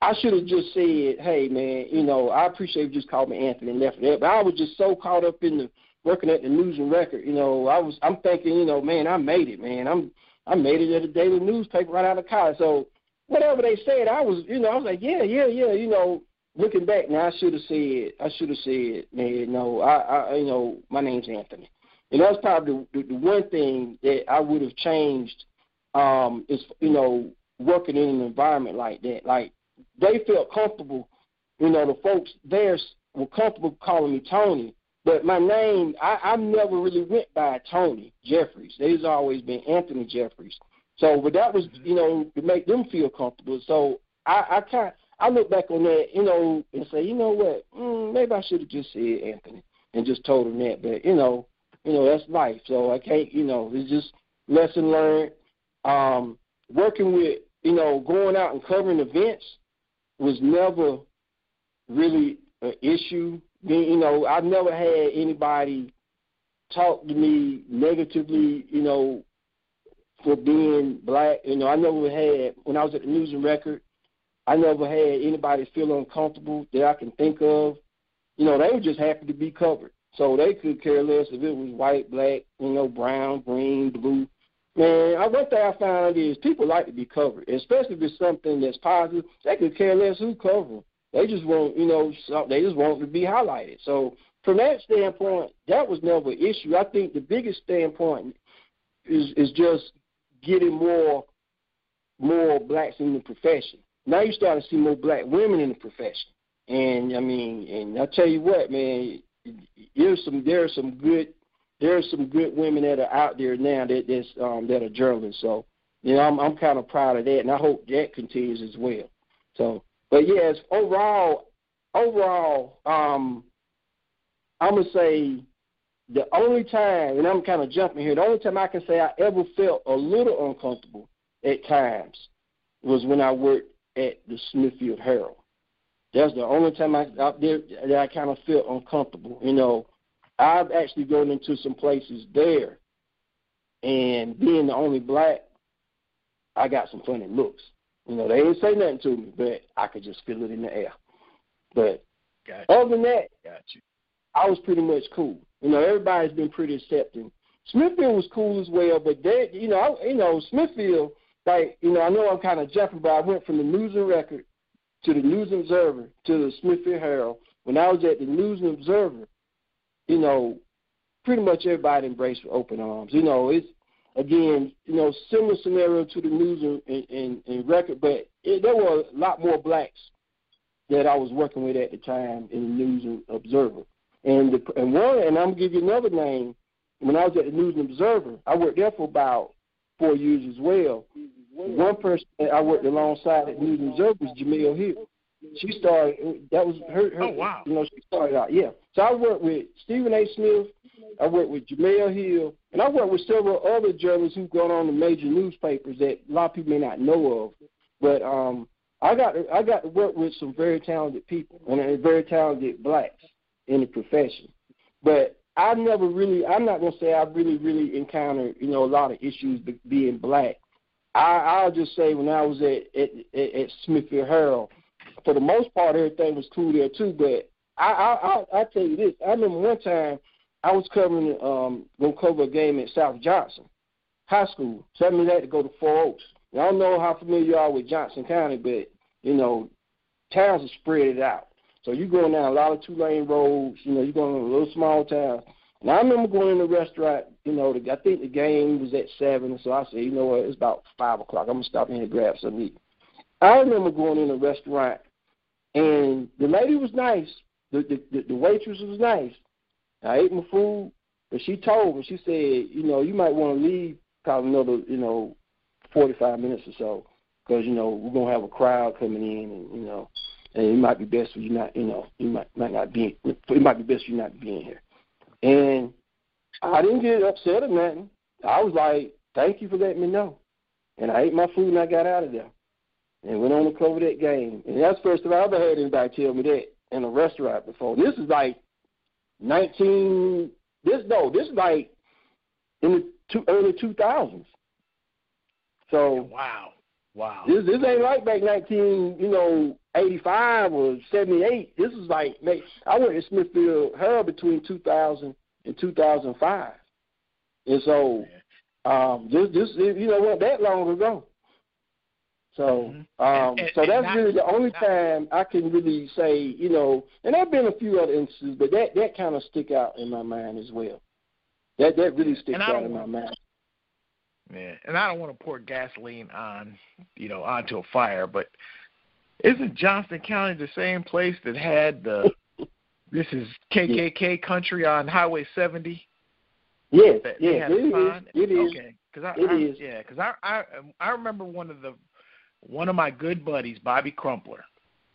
[SPEAKER 4] I should have just said, "Hey, man, you know, I appreciate you just called me Anthony and left it there." But I was just so caught up in the working at the News and Record. You know, I was I'm thinking, you know, man, I made it, man. I'm I made it at a daily newspaper right out of college. So whatever they said, I was, you know, I was like, yeah, yeah, yeah. You know, looking back now, I should have said, I should have said, man, no, I, I, you know, my name's Anthony. And that's probably the, the, one thing that I would have changed. Um, is you know working in an environment like that. Like they felt comfortable. You know, the folks there were comfortable calling me Tony, but my name I, I never really went by Tony Jeffries. There's always been Anthony Jeffries. So, but that was you know to make them feel comfortable. So I, I kind I look back on that, you know, and say, you know what, mm, maybe I should have just said Anthony and just told him that. But you know, you know that's life. So I can't, you know, it's just lesson learned. Um, working with, you know, going out and covering events was never really an issue. You know, I've never had anybody talk to me negatively, you know, for being black. You know, I never had when I was at the News and Record. I never had anybody feel uncomfortable that I can think of. You know, they were just happy to be covered. So they could care less if it was white, black, you know, brown, green, blue. Man, I, one thing I found is people like to be covered, especially if it's something that's positive. They could care less who cover them. They just want, you know, they just want to be highlighted. So from that standpoint, that was never an issue. I think the biggest standpoint is is just getting more more blacks in the profession. Now you start to see more black women in the profession, and I mean, and I tell you what, man, there's some there are some good there are some good women that are out there now that that's um, that are journalists. So you know, I'm I'm kind of proud of that, and I hope that continues as well. So, but yes, overall, overall, um, I'm gonna say the only time, and I'm kind of jumping here, the only time I can say I ever felt a little uncomfortable at times was when I worked at the Smithfield Herald. That's the only time I out there that I kind of felt uncomfortable. You know, I've actually gone into some places there, and being the only black, I got some funny looks. You know, they didn't say nothing to me, but I could just feel it in the air. But
[SPEAKER 1] Gotcha.
[SPEAKER 4] other than that,
[SPEAKER 1] Gotcha.
[SPEAKER 4] I was pretty much cool. You know, everybody's been pretty accepting. Smithfield was cool as well, but they, you know, I, you know, Smithfield, like, you know, I know I'm kind of jumping, but I went from the News and Record to the News Observer to the Smithfield Herald. When I was at the News Observer, you know, pretty much everybody embraced with open arms. You know, it's again, you know, similar scenario to the News and, and, and, Record, but it, there were a lot more blacks that I was working with at the time in the News Observer. And the, and one, and I'm gonna give you another name. When I was at the News Observer, I worked there for about four years as well. Mm-hmm. One person that I worked alongside at News and Observer was Jemele Hill. She started. That was her. her
[SPEAKER 1] Oh, wow.
[SPEAKER 4] You know, she started out. Yeah. So I worked with Stephen A. Smith. I worked with Jemele Hill, and I worked with several other journalists who've gone on to major newspapers that a lot of people may not know of. But um, I got to, I got to work with some very talented people and very talented blacks in the profession. But I never really, I'm not gonna say I really, really encountered, you know, a lot of issues being black. I, I'll just say when I was at at, at, Smithfield Herald, for the most part, everything was cool there too. But I, I, I, I tell you this, I remember one time I was covering, um, gonna cover a game at South Johnston High School. So that means to go to Four Oaks. And I don't know how familiar you are with Johnston County, but you know, towns are spread out. So you're going down a lot of two lane roads, you know, you're going to little small town. And I remember going in the restaurant, you know, the, I think the game was at seven, so I said, you know what, it's about five o'clock. I'm gonna stop in and grab something to eat. I remember going in the restaurant and the lady was nice. The the, the, the waitress was nice. I ate my food, but she told me, she said, you know, you might want to leave probably another, you know, 45 minutes or so because, you know, we're going to have a crowd coming in and, you know, and it might be best for you not, you know, you might might not be, it might be best for you not being here. And I didn't get upset or nothing. I was like, thank you for letting me know. And I ate my food and I got out of there and went on to cover that game. And that's the first time I ever had anybody tell me that in a restaurant before. This is like 19, this, no, this is like in the two, early 2000s. So
[SPEAKER 1] Wow. Wow.
[SPEAKER 4] this this ain't like back nineteen, you know, eighty five or seventy eight. This is like I went to Smithfield Herald between two thousand and two thousand five. And so um this this you know wasn't that long ago. So
[SPEAKER 1] Mhm.
[SPEAKER 4] um
[SPEAKER 1] And- and-
[SPEAKER 4] so that's
[SPEAKER 1] not-
[SPEAKER 4] really the only
[SPEAKER 1] not-
[SPEAKER 4] time I can really say, you know, and there've been a few other instances, but that that kind of stick out in my mind as well. That that really sticks out in my mind.
[SPEAKER 3] Yeah, and I don't want to pour gasoline on, you know, onto a fire, but isn't Johnston County the same place that had the this is KKK country on Highway 70?
[SPEAKER 4] Yes,
[SPEAKER 3] That
[SPEAKER 4] yes, it is, it is.
[SPEAKER 3] Okay, because I,
[SPEAKER 4] It
[SPEAKER 3] I
[SPEAKER 4] is.
[SPEAKER 3] yeah, because I I I remember one of the one of my good buddies, Bobby Crumpler,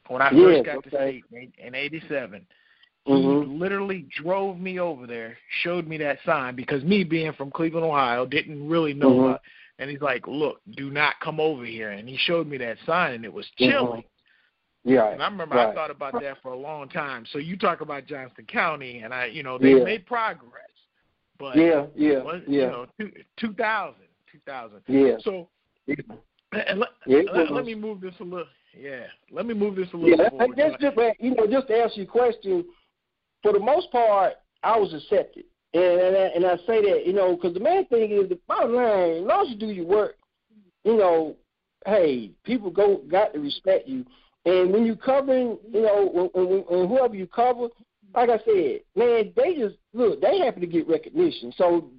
[SPEAKER 3] when I
[SPEAKER 4] Yes,
[SPEAKER 3] first got to state in, in '87.
[SPEAKER 4] Mhm.
[SPEAKER 3] He literally drove me over there, showed me that sign because me being from Cleveland, Ohio, didn't really know
[SPEAKER 4] Mhm.
[SPEAKER 3] about. And he's like, "Look, do not come over here." And he showed me that sign, and it was chilly.
[SPEAKER 4] Yeah.
[SPEAKER 3] And I remember I thought about that for a long time. So you talk about Johnston County, and I, you know, they
[SPEAKER 4] Yeah.
[SPEAKER 3] made progress, but
[SPEAKER 4] Yeah, yeah,
[SPEAKER 3] was,
[SPEAKER 4] yeah,
[SPEAKER 3] you know, two, 2000, 2000.
[SPEAKER 4] yeah.
[SPEAKER 3] So
[SPEAKER 4] Yeah.
[SPEAKER 3] let,
[SPEAKER 4] Yeah,
[SPEAKER 3] let, let me move this a little. Yeah, let me move this a little
[SPEAKER 4] that,
[SPEAKER 3] forward.
[SPEAKER 4] that's just you know, just to answer your question. For the most part, I was accepted, and and I, and I say that you know because the main thing is the bottom line. As long as you do your work, you know, hey, people go got to respect you. And when you covering, you know, when, when, when whoever you cover, like I said, man, they just look. They happy to get recognition. So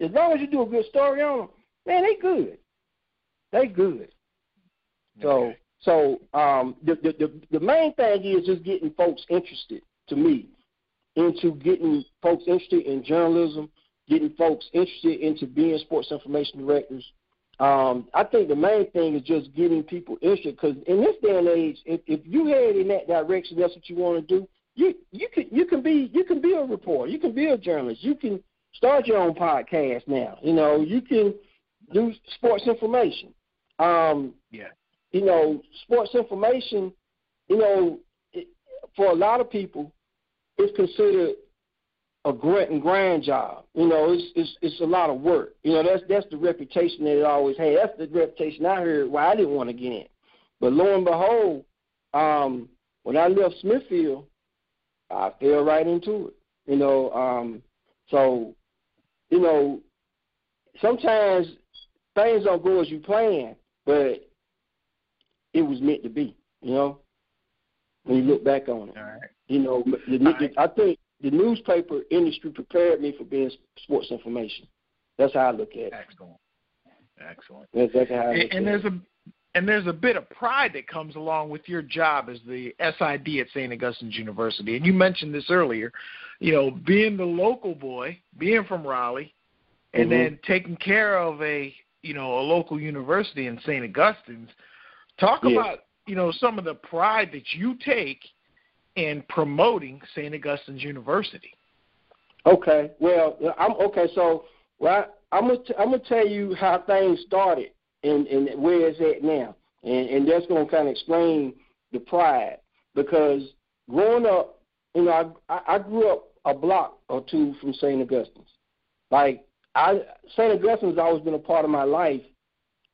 [SPEAKER 4] as long as you do a good story on them, man, they good. They good. So
[SPEAKER 3] Okay.
[SPEAKER 4] so um the, the the the main thing is just getting folks interested to me into getting folks interested in journalism, getting folks interested into being sports information directors. Um, I think the main thing is just getting people interested because in this day and age, if, if you head in that direction, that's what you want to do. You you can you can be you can be a reporter, you can be a journalist, you can start your own podcast now. You know you can do sports information. Um,
[SPEAKER 3] Yeah.
[SPEAKER 4] you know, sports information, you know, it, for a lot of people, it's considered a grunt and grind job. You know, it's it's it's a lot of work. You know, that's that's the reputation that it always had. That's the reputation I heard why I didn't want to get in. But lo and behold, um, when I left Smithfield, I fell right into it. You know, um, so you know, sometimes things don't go as you plan, but it was meant to be. You know, when you look back on it.
[SPEAKER 3] All right.
[SPEAKER 4] You know, the,
[SPEAKER 3] All right.
[SPEAKER 4] I think the newspaper industry prepared me for being sports information. That's how I look at it.
[SPEAKER 3] Excellent. Excellent.
[SPEAKER 4] That's, that's how I
[SPEAKER 3] And,
[SPEAKER 4] look
[SPEAKER 3] and
[SPEAKER 4] at
[SPEAKER 3] there's a and there's a bit of pride that comes along with your job as the SID at St. Augustine's University. And you mentioned this earlier, you know, being the local boy, being from Raleigh, and
[SPEAKER 4] Mhm.
[SPEAKER 3] then taking care of a you know a local university in St. Augustine's. Talk
[SPEAKER 4] Yeah.
[SPEAKER 3] about you know some of the pride that you take in promoting St. Augustine's University.
[SPEAKER 4] Okay. Well, I'm okay. So, well, I, I'm gonna t- I'm gonna tell you how things started and and where it's at now, and and that's gonna kind of explain the pride because growing up, you know, I I grew up a block or two from St. Augustine's. Like I St. Augustine's always been a part of my life.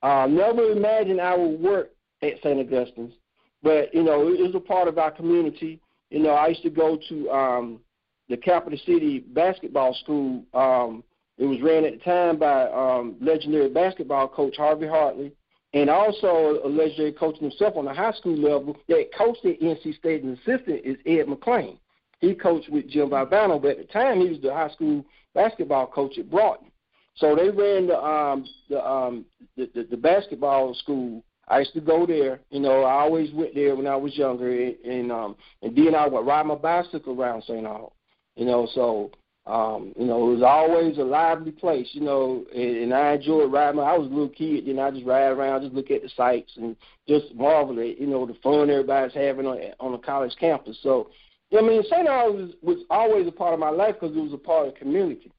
[SPEAKER 4] Uh, never imagined I would work at St. Augustine's, but you know, it was a part of our community. You know, I used to go to um the capital city basketball school. Um, it was ran at the time by um, legendary basketball coach Harvey Heartley, and also a legendary coach himself on the high school level that coached at NC State and assistant is Ed McLean. He coached with Jim Valvano, but at the time he was the high school basketball coach at Broughton. So they ran the um, the, um, the, the the basketball school. I used to go there. You know, I always went there when I was younger, and, and um, and then I would ride my bicycle around St. Aug. You know, so um, you know, it was always a lively place, you know, and, and I enjoyed riding. I was a little kid, and I just ride around, just look at the sights and just marvel at, you know, the fun everybody's having on on a college campus. So, I mean, St. Aug was, was always a part of my life because it was a part of the community.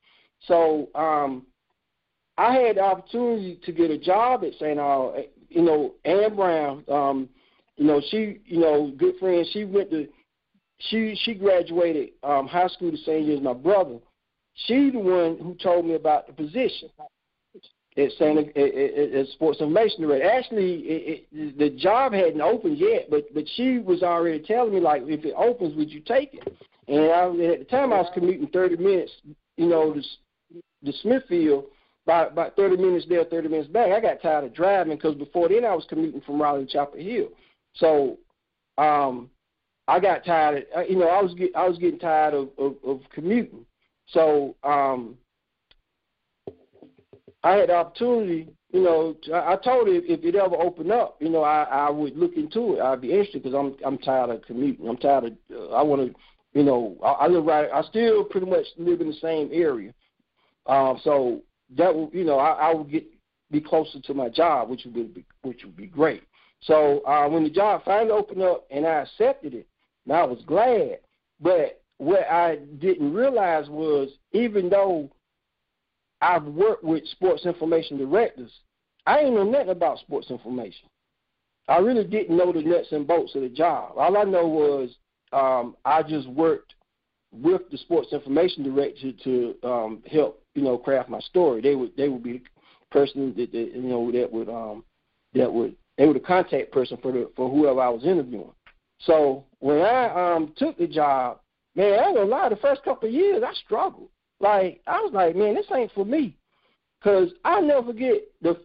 [SPEAKER 4] So, um, I had the opportunity to get a job at St. Aug. You know, Ann Brown, um, you know, she, you know, good friend. She went to she she graduated um, high school the same year as my brother. She the one who told me about the position at Santa at, at Sports Information Director. Actually, it, it, the job hadn't opened yet, but but she was already telling me like, if it opens, would you take it? And I, at the time, I was commuting 30 minutes, you know, to, to Smithfield. About, about 30 minutes there, 30 minutes back. I got tired of driving because before then I was commuting from Raleigh to Chapel Hill. So um, I got tired. Of, you know, I was get, I was getting tired of, of, of commuting. So um, I had the opportunity, you know, I told if, if it ever opened up, you know, I, I would look into it. I'd be interested because I'm I'm tired of commuting. I'm tired of. Uh, I want to, you know, I, I live right. I still pretty much live in the same area, um, so that would, you know, I, I would get be closer to my job, which would be which would be great. So uh, when the job finally opened up and I accepted it, and I was glad. But what I didn't realize was even though I've worked with sports information directors, I ain't know nothing about sports information. I really didn't know the nuts and bolts of the job. All I know was um, I just worked with the sports information director to um, help you know craft my story. They would they would be the person that, that you know that would um, that would they were the contact person for the for whoever I was interviewing. So when I um took the job, man, I ain't gonna lie, the first couple of years I struggled. Like I was like, man, this ain't for me, cause I'll never forget the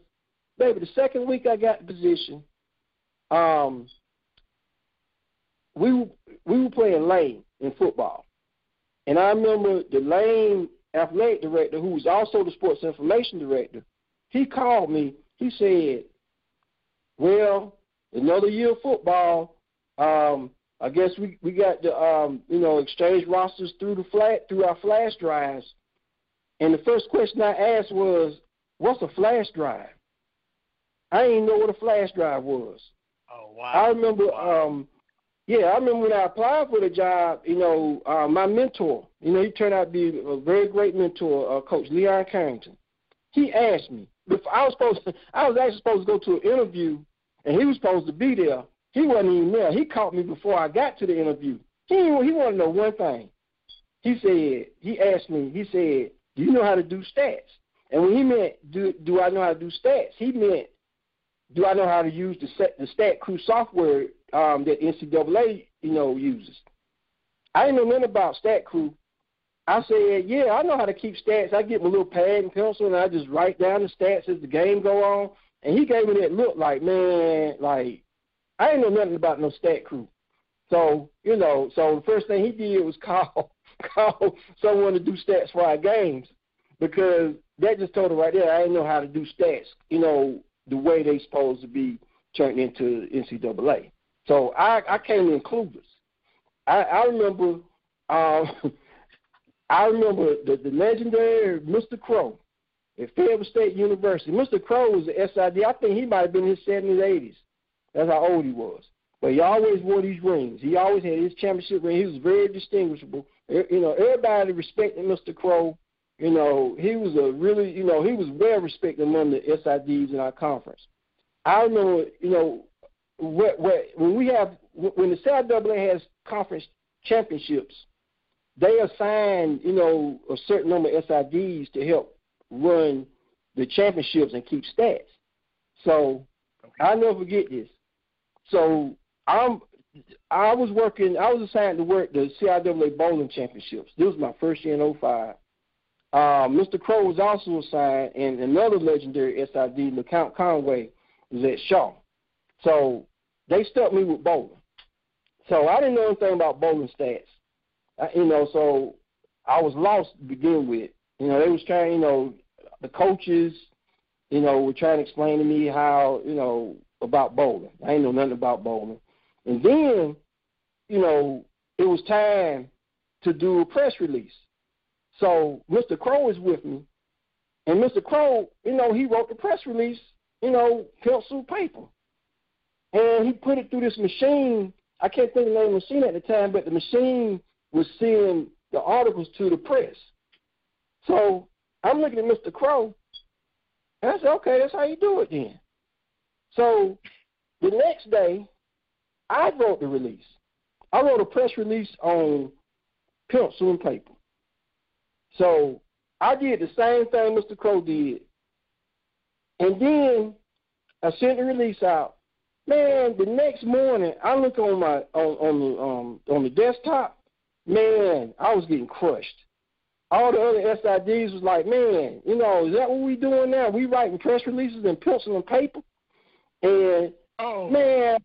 [SPEAKER 4] baby the second week I got the position. Um, we we were playing Lane in football, and I remember the Lane athletic director, who was also the sports information director, he called me. He said, "Well, another year of football. Um, I guess we we got the um, you know exchange rosters through the flat through our flash drives." And the first question I asked was, "What's a flash drive?" I didn't know what a flash drive was.
[SPEAKER 3] Oh wow.
[SPEAKER 4] I remember,
[SPEAKER 3] Wow.
[SPEAKER 4] um, yeah, I remember when I applied for the job. You know, uh, my mentor, you know, he turned out to be a very great mentor, uh, Coach Leon Carrington. He asked me. Before, I was supposed, to, I was actually supposed to go to an interview, and he was supposed to be there. He wasn't even there. He caught me before I got to the interview. He he wanted to know one thing. He said he asked me. He said, "Do you know how to do stats?" And when he meant, "Do do I know how to do stats?" He meant do I know how to use the set, the Stat Crew software um, that NCAA you know uses? I didn't know nothing about Stat Crew. I said, yeah, I know how to keep stats. I get my little pad and pencil and I just write down the stats as the game go on. And he gave me that look like, man, like I didn't know nothing about no Stat Crew. So you know, so the first thing he did was call call someone to do stats for our games because that just told him right there I didn't know how to do stats. You know, the way they supposed to be turned into NCAA. So I, I came in clueless. I, I remember um, I remember the, the legendary Mr. Crow at Fayetteville State University. Mr. Crow was the SID. I think he might have been in his seventies, eighties. That's how old he was. But he always wore these rings. He always had his championship ring. He was very distinguishable. You know, everybody respected Mr. Crow. You know, he was a really, you know, he was well respected among the SIDs in our conference. I remember, you know, what, what, when we have, when the CIAA has conference championships, they assign, you know, a certain number of SIDs to help run the championships and keep stats. So I'll never forget this. So I'm I was working I was assigned to work the CIAA bowling championships. This was my first year in 05. Uh, Mr. Crow was also assigned and another legendary SID, LeCount Conway, was at Shaw. So they stuck me with bowling. So I didn't know anything about bowling stats. I, you know, so I was lost to begin with. You know, they was trying, you know, the coaches, you know, were trying to explain to me how, you know, about bowling. I didn't know nothing about bowling. And then, you know, it was time to do a press release. So Mr. Crow is with me, and Mr. Crow, you know, he wrote the press release, you know, pencil paper, and he put it through this machine. I can't think of the name of the machine at the time, but the machine was sending the articles to the press. So I'm looking at Mr. Crow, and I said, okay, that's how you do it then. So the next day, I wrote the release. I wrote a press release on pencil and paper. So I did the same thing Mr. Crow did. And then I sent the release out. Man, the next morning I look on my on, on the um on the desktop, man, I was getting crushed. All the other SIDs was like, man, you know, is that what we doing now? We writing press releases and pencil and paper? And
[SPEAKER 3] Oh,
[SPEAKER 4] man,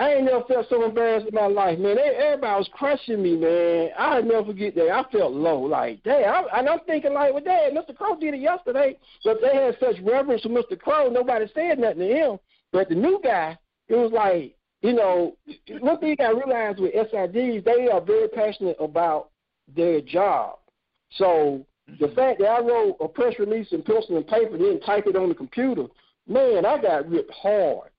[SPEAKER 4] I ain't never felt so embarrassed in my life, man. They, everybody was crushing me, man. I'll never forget that. I felt low, like, damn. I, and I'm thinking, like, well, damn, Mr. Crow did it yesterday, but they had such reverence for Mr. Crow, nobody said nothing to him. But the new guy, it was like, you know, one thing you got to realize with SIDs, they are very passionate about their job. So the fact that I wrote a press release in pencil and paper and then type it on the computer, man, I got ripped hard.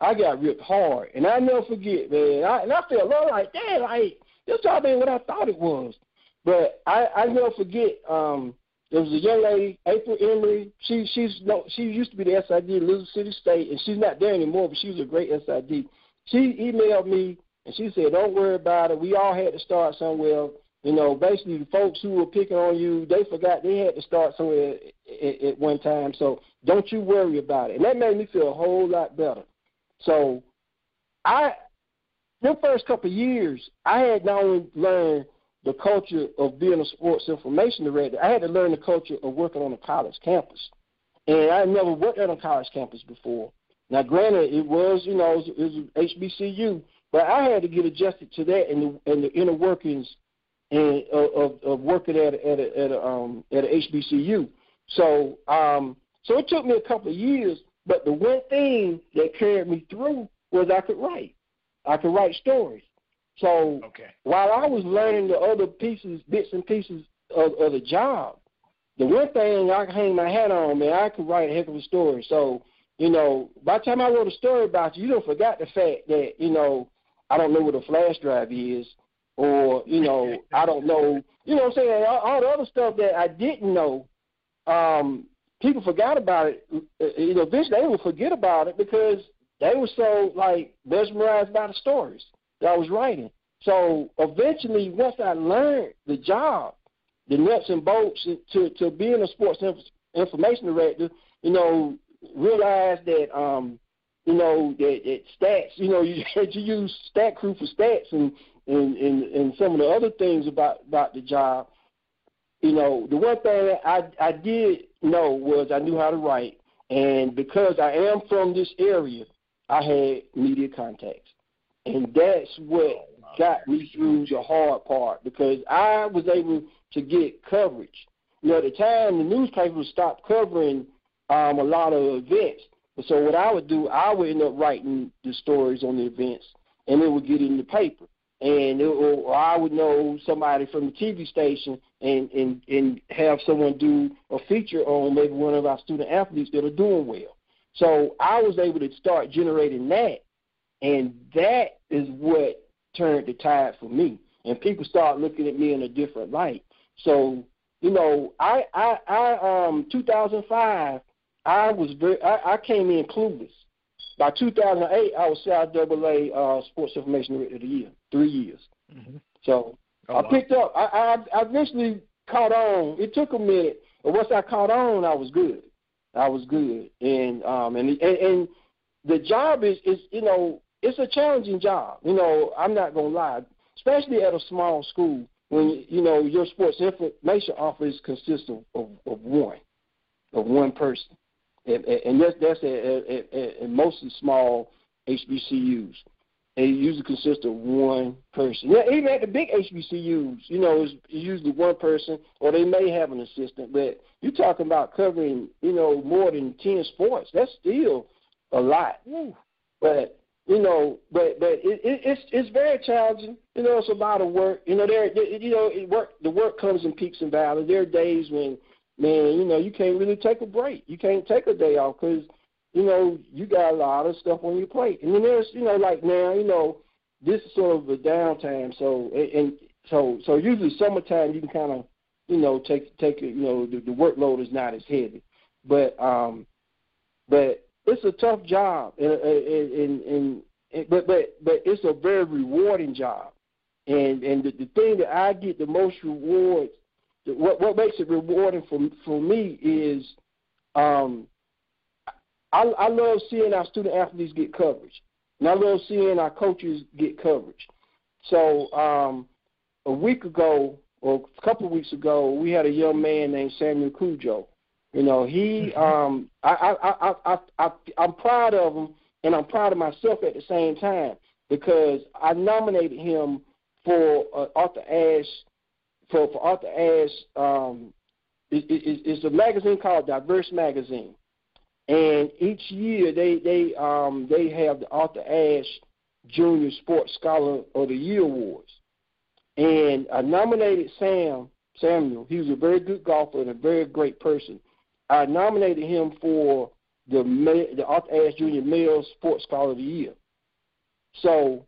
[SPEAKER 4] I got ripped hard, and I never forget, man. I, and I felt low, like, damn, like this job ain't what I thought it was. But I, I never forget. Um, there was a young lady, April Emery. She she's no, she used to be the SID at Elizabeth City State, and she's not there anymore. But she was a great SID. She emailed me and she said, "Don't worry about it. We all had to start somewhere. You know, basically the folks who were picking on you, they forgot they had to start somewhere at, at one time. So don't you worry about it." And that made me feel a whole lot better. So I, the first couple of years, I had not only learned the culture of being a sports information director, I had to learn the culture of working on a college campus. And I had never worked on a college campus before. Now, granted, it was, you know, it was, it was HBCU, but I had to get adjusted to that and the, and the inner workings and of, of working at a, at a, at a, um, at a HBCU. So, um, so it took me a couple of years but the one thing that carried me through was I could write. I could write stories. So
[SPEAKER 1] Okay.
[SPEAKER 4] while I was learning the other pieces, bits and pieces of, of the job, the one thing I could hang my hat on, man, I could write a heck of a story. So, you know, by the time I wrote a story about you, you don't forgot the fact that, you know, I don't know what a flash drive is, or, you know, I don't know, you know what I'm saying, all, all the other stuff that I didn't know, um, people forgot about it. Uh, You know, eventually they would forget about it because they were so like mesmerized by the stories that I was writing. So eventually, once I learned the job, the nuts and bolts to to being a sports inf- information director, you know, realized that um, you know that, that stats, you know, you had to use Stat Crew for stats and and and, and some of the other things about about the job. You know, the one thing I I did know was I knew how to write, and because I am from this area, I had media contacts, and that's what got me through the hard part because I was able to get coverage. You know, at the time the newspapers stopped covering um, a lot of events, so what I would do, I would end up writing the stories on the events, and it would get in the paper and it, or I would know somebody from the TV station and and and have someone do a feature on maybe one of our student athletes that are doing well. So I was able to start generating that, and that is what turned the tide for me. And people start looking at me in a different light. So you know, I I I um 2005 I was very I, I came in clueless. By 2008, I was South CIAA uh, Sports Information Director of the Year, three years.
[SPEAKER 1] Mhm.
[SPEAKER 4] So
[SPEAKER 1] Oh,
[SPEAKER 4] I
[SPEAKER 1] wow.
[SPEAKER 4] picked up. I, I I eventually caught on. It took a minute, but once I caught on, I was good. I was good, and um and and, and the job is is you know it's a challenging job. You know I'm not gonna lie, especially at a small school when you know your sports information office consists of of, of one, of one person, and, and that's that's at, at, at, at most small HBCUs it usually consists of one person. Yeah, even at the big HBCUs, you know, it's, it's usually one person, or they may have an assistant. But you're talking about covering, you know, more than ten sports. That's still a lot. But you know, but but it, it, it's it's very challenging. You know, it's a lot of work. You know, there, you know, it work the work comes in peaks and valleys. There are days when, man, you know, you can't really take a break. You can't take a day off because you know, you got a lot of stuff on your plate. And then there's, you know, like now, you know, this is sort of a downtime. So and, and so so usually summertime you can kind of, you know, take take. You know, the, the workload is not as heavy, but um, but it's a tough job, and and, and, and, but but but it's a very rewarding job, and and the, the thing that I get the most rewards, what what makes it rewarding for for me is, um, I, I love seeing our student athletes get coverage, and I love seeing our coaches get coverage. So um, a week ago, or a couple of weeks ago, we had a young man named Samuel Cujo. You know, he um, I, I, I, I, I, I'm proud of him, and I'm proud of myself at the same time because I nominated him for uh, Arthur Ashe for for Arthur Ashe. Um, it, it, it's a magazine called Diverse Magazine, and each year they they um they have the Arthur Ashe Junior Sports Scholar of the Year awards, and I nominated Sam Samuel. He was a very good golfer and a very great person. I nominated him for the the Arthur Ashe Junior Male Sports Scholar of the Year. So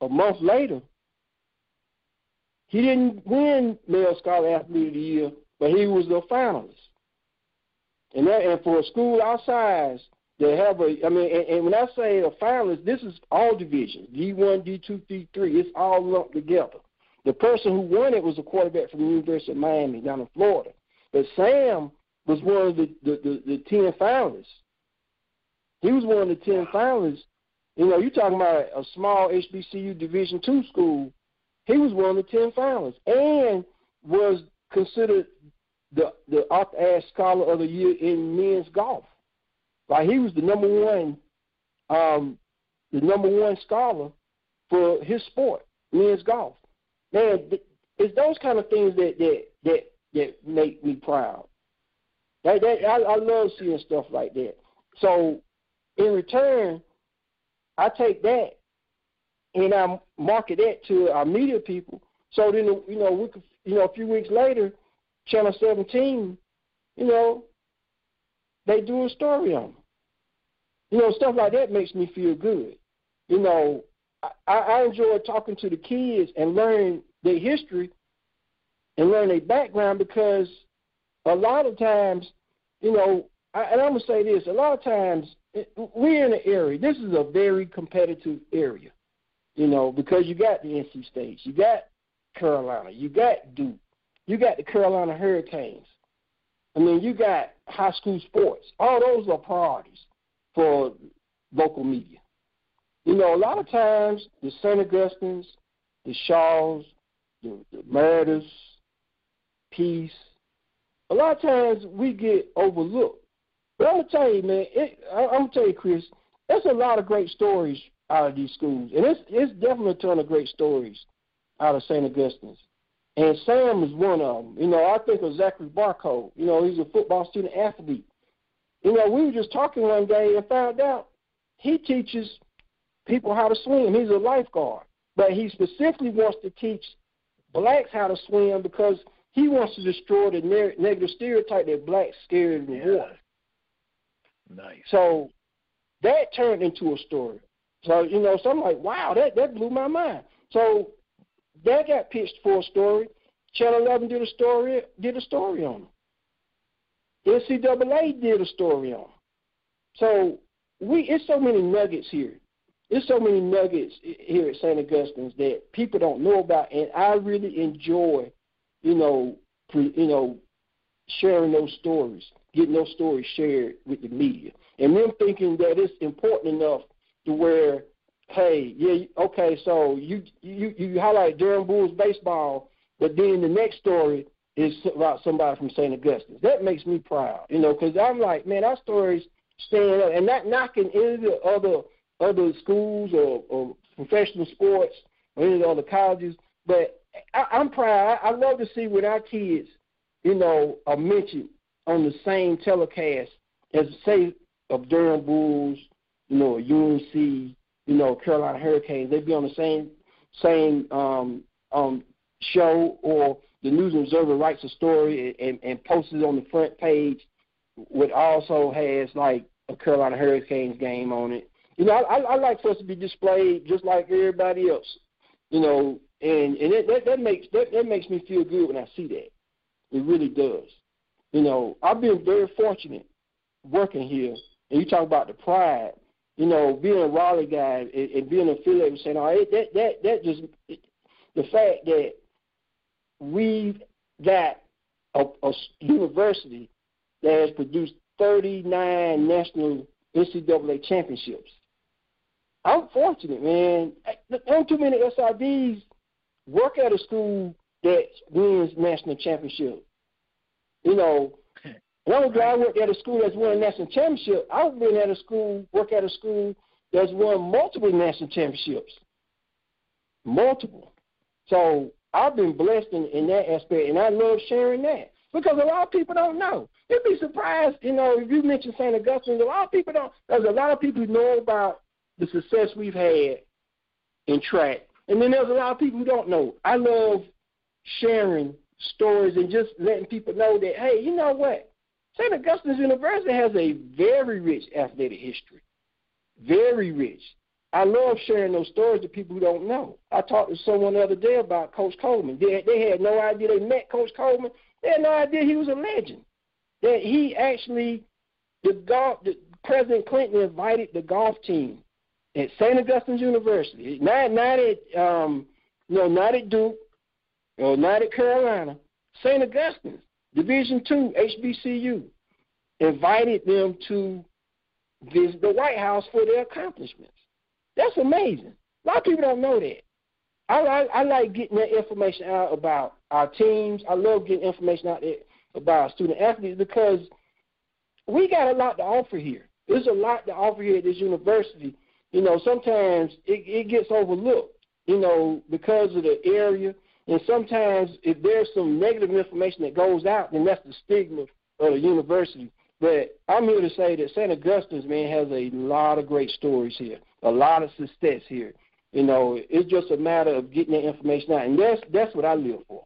[SPEAKER 4] a month later, he didn't win Male Scholar Athlete of the Year, but he was the finalist. And that, and for a school our size to have a, I mean, and, and when I say a finalist, this is all divisions: D1, D2, D3. It's all lumped together. The person who won it was a quarterback from the University of Miami down in Florida. But Sam was one of the the, the, the ten finalists. He was one of the ten finalists. You know, you're talking about a, small HBCU Division two school. He was one of the ten finalists and was considered the the Arthur Scholar of the Year in men's golf. Like he was the number one, um, the number one scholar for his sport, men's golf. Man, it's those kind of things that that that that make me proud. That, that I, I love seeing stuff like that. So, in return, I take that and I market that to our media people. So then, you know, we could, you know, a few weeks later, Channel 17, you know, they do a story on them. You know, stuff like that makes me feel good. You know, I, I enjoy talking to the kids and learning their history and learn their background because a lot of times, you know, I, and I'm gonna say this: a lot of times we're in an area. This is a very competitive area, you know, because you got the NC States, you got Carolina, you got Duke, you got the Carolina Hurricanes. I mean, you got high school sports. All those are priorities for local media. You know, a lot of times the St. Augustines, the Shaws, the, the Merediths, Peace, a lot of times we get overlooked. But I'm gonna tell you, man, it, I, I'm gonna tell you, Chris, there's a lot of great stories out of these schools, and it's it's definitely a ton of great stories out of St. Augustine's. And Sam is one of them. You know, I think of Zachary Barco. You know, he's a football student athlete. You know, we were just talking one day and found out he teaches people how to swim. He's a lifeguard, but he specifically wants to teach blacks how to swim because he wants to destroy the ne- negative stereotype that blacks scared the
[SPEAKER 1] Yeah. Nice.
[SPEAKER 4] So that turned into a story. So you know, so I'm like, wow, that that blew my mind. So that got pitched for a story. Channel 11 did a story did a story on it. NCAA did a story on. 'em. So we it's so many nuggets here. There's so many nuggets here at St. Augustine's that people don't know about, and I really enjoy, you know, pre, you know, sharing those stories, getting those stories shared with the media, and them thinking that it's important enough to where, hey, yeah, okay, so you you you highlight Durham Bulls baseball, but then the next story is about somebody from St. Augustine's. That makes me proud, you know, because I'm like, man, our stories stand up, and not knocking any of the other other schools or, or professional sports or any of the other colleges, but I, I'm proud. I, I love to see when our kids, you know, are mentioned on the same telecast as say of Durham Bulls, you know, UNC, you know, Carolina Hurricanes. They'd be on the same same um, um, show, or the News Observer writes a story and, and, and posts it on the front page, which also has like a Carolina Hurricanes game on it. You know, I, I like for us to be displayed just like everybody else. You know, and and it, that that makes that, that makes me feel good when I see that. It really does. You know, I've been very fortunate working here, and you talk about the pride. You know, being a Raleigh guy and, and being affiliated with St. R, it, that that that just the fact that we've got a, a university that has produced 39 national NCAA championships. I'm fortunate, man. There aren't too many SIDs work at a school that wins national championship. You know, I'm glad I worked at a school that's winning national championship. I've been at a school, work at a school that's won multiple national championships. Multiple. So I've been blessed in, in that aspect, and I love sharing that because a lot of people don't know. You'd be surprised, you know, if you mention St. Augustine, a lot of people don't. There's a lot of people who know about the success we've had in track, and then there's a lot of people who don't know. I love sharing stories and just letting people know that, hey, you know what? St. Augustine's University has a very rich athletic history. Very rich. I love sharing those stories to people who don't know. I talked to someone the other day about Coach Coleman. They, they had no idea they met Coach Coleman. They had no idea he was a legend. That he actually, the golf, the, President Clinton invited the golf team at St. Augustine's University, not not at um, no, not at Duke, or not at Carolina, St. Augustine's Division Two HBCU invited them to visit the White House for their accomplishments. That's amazing. A lot of people don't know that. I, I, I like getting that information out about our teams. I love getting information out there about our student athletes because we got a lot to offer here. There's a lot to offer here at this university. You know, sometimes it, it gets overlooked, you know, because of the area. And sometimes if there's some negative information that goes out, then that's the stigma of the university. But I'm here to say that St. Augustine's, man, has a lot of great stories here, a lot of success here. You know, it's just a matter of getting that information out, and that's that's what I live for.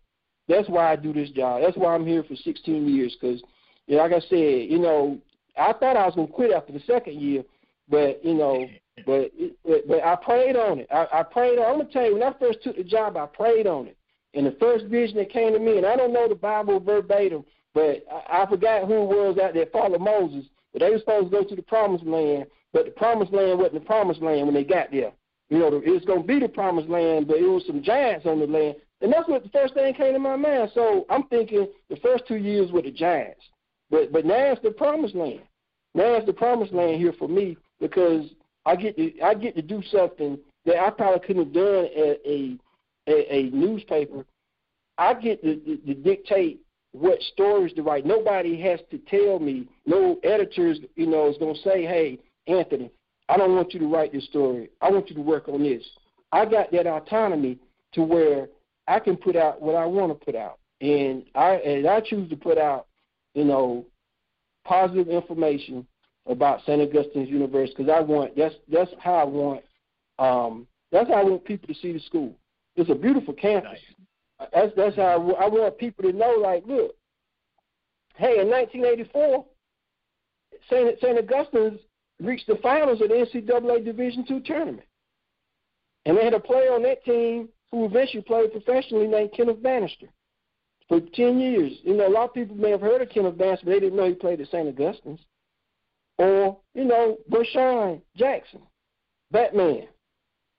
[SPEAKER 4] That's why I do this job. That's why I'm here for 16 years. Because, you know, like I said, you know, I thought I was gonna quit after the second year, but you know, but but, but I prayed on it. I, I prayed on. I'm gonna tell you, when I first took the job, I prayed on it. And the first vision that came to me, and I don't know the Bible verbatim, but I, I forgot who it was out there followed Moses. But they were supposed to go to the promised land, but the promised land wasn't the promised land when they got there. You know, it was to be the promised land, but it was some giants on the land. And that's what the first thing came to my mind. So I'm thinking the first two years were the giants. But but now it's the promised land. Now it's the promised land here for me because I get to I get to do something that I probably couldn't have done at a a, a newspaper. I get to, to, to dictate what stories to write. Nobody has to tell me. No editors, you know, is to say, "Hey, Anthony, I don't want you to write this story. I want you to work on this." I got that autonomy to where I can put out what I want to put out, and I and I choose to put out, you know, positive information about St. Augustine's University because I want that's that's how I want um, that's how I want people to see the school. It's a beautiful campus. That's that's how I, I want people to know. Like, look, hey, in 1984, St. St. Augustine's reached the finals of the NCAA Division two tournament, and they had a player on that team who eventually played professionally named Kenneth Bannister for 10 years. You know, a lot of people may have heard of Kenneth Bannister, but they didn't know he played at St. Augustine's. Or, you know, Bershawn Jackson, Batman,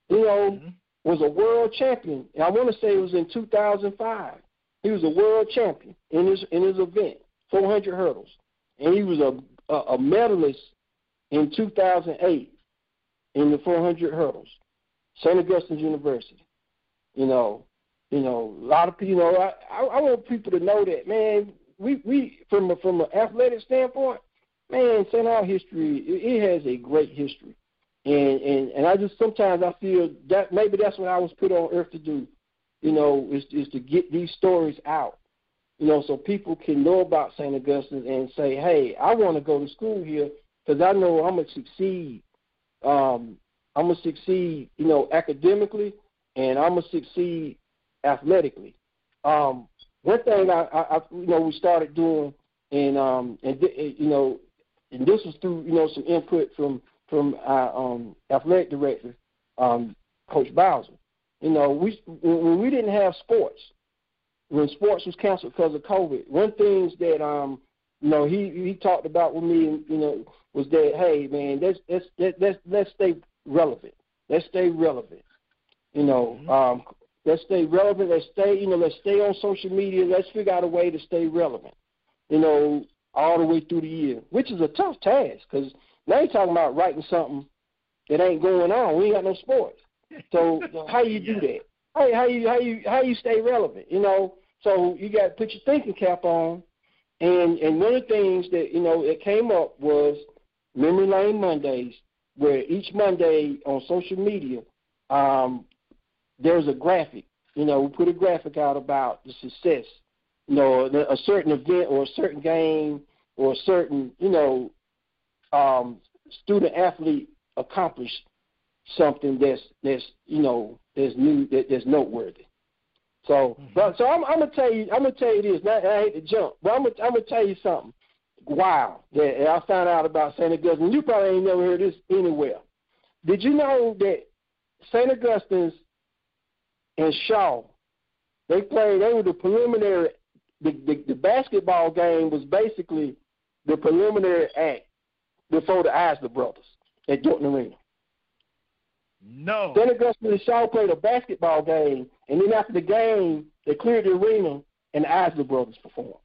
[SPEAKER 4] you know,
[SPEAKER 1] Mm-hmm.
[SPEAKER 4] was a world champion. And I want to say it was in 2005. He was a world champion in his in his event, 400 hurdles, and he was a a, a medalist in 2008 in the 400 hurdles, St. Augustine's University. You know, you know, a lot of people. You know, I, I, I want people to know that, man. We we from a, from an athletic standpoint, man, St. Aug history it has a great history, and and and I just sometimes I feel that maybe that's what I was put on earth to do. You know, is is to get these stories out. You know, so people can know about St. Augustine and say, hey, I want to go to school here because I know I'm gonna succeed. Um, I'm gonna succeed, you know, academically, and I'm gonna succeed athletically. Um, one thing I, I, I, you know, we started doing, and um, and you know, and this was through, you know, some input from from our um, athletic director, um, Coach Bowser. You know, we when we didn't have sports, when sports was canceled because of COVID, one things that um, you know, he he talked about with me, you know, was that hey man, let's let's let's let's stay relevant. Let's stay relevant. You know, um, let's stay relevant. Let's stay, you know, let's stay on social media. Let's figure out a way to stay relevant. You know, all the way through the year, which is a tough task because now you're talking about writing something that ain't going on. We ain't got no sports. So how you do that? How, how you how you how you stay relevant? You know, so you got to put your thinking cap on. And and one of the things that you know it came up was memory lane Mondays where each Monday on social media, um, there's a graphic. You know, we put a graphic out about the success. You know, a certain event or a certain game or a certain, you know, um, student athlete accomplished something that's that's you know that's new that, that's noteworthy. So, but so I'm, I'm gonna tell you, I'm gonna tell you this. Now, I hate to jump, but I'm gonna, I'm gonna tell you something. Wow, that I found out about St. Augustine. You probably ain't never heard this anywhere. Did you know that St. Augustine's and Shaw, they played. They were the preliminary. The, the the basketball game was basically the preliminary act before the Isley brothers at Dorton Arena.
[SPEAKER 3] No.
[SPEAKER 4] St. Augustine and Shaw played a basketball game, and then after the game, they cleared the arena, and the Isley brothers performed.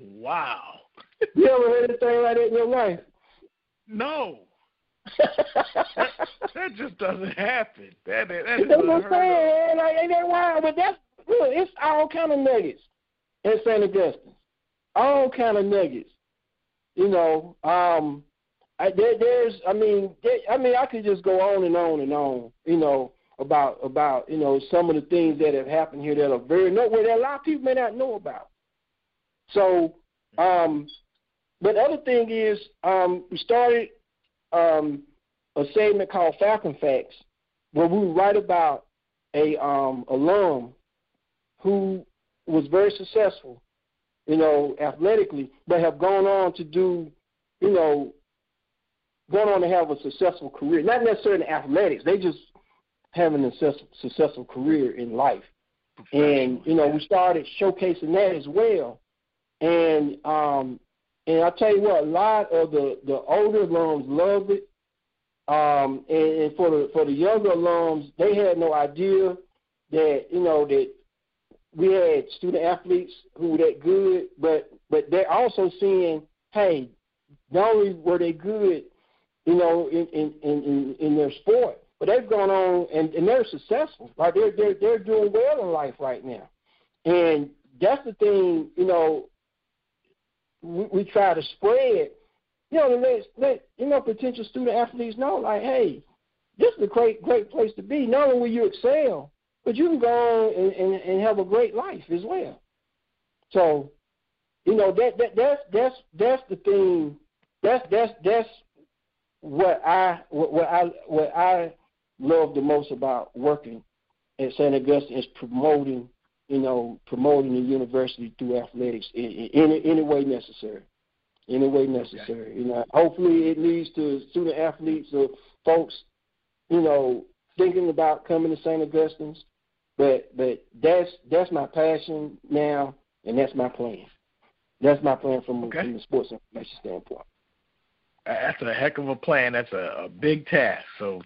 [SPEAKER 3] Wow.
[SPEAKER 4] You ever heard anything like that in your life?
[SPEAKER 3] No. That, that just doesn't happen. That that is
[SPEAKER 4] That's what I'm saying. Like, ain't that wild? But that's look, it's all kind of nuggets in St. Augustine. All kind of nuggets. You know, um, I, there, there's, I mean, there, I mean, I could just go on and on and on. You know, about about you know some of the things that have happened here that are very noteworthy that a lot of people may not know about. So, um, but the other thing is, um, we started um, a segment called Falcon Facts, where we write about a um, alum who was very successful, you know, athletically, but have gone on to do, you know, gone on to have a successful career. Not necessarily in athletics; they just having a successful, successful career in life. And you know, we started showcasing that as well. And um, and I tell you what, a lot of the the older alums loved it. Um, and, and for the for the younger alums, they had no idea that you know that we had student athletes who were that good, but but they're also seeing, hey, not only were they good, you know, in in in, in their sport, but they've gone on and, and they're successful. Like they're they're they're doing well in life right now, and that's the thing, you know. We, we try to spread, you know, let let you know potential student athletes know, like, hey, this is a great great place to be. Not only will you excel, but you can go on and, and, and have a great life as well. So, you know that that that's that's that's the thing. That's that's that's what I what, what I what I love the most about working at St. Augustine is promoting, you know, promoting the university through athletics in, in any any way necessary, any way necessary. You know, hopefully it leads to student athletes or folks, you know, thinking about coming to St. Augustine's. But but that's that's my passion now, and that's my plan. That's my plan from,
[SPEAKER 3] Okay.
[SPEAKER 4] from the sports information standpoint.
[SPEAKER 3] That's a heck of a plan. That's a, a big task. So,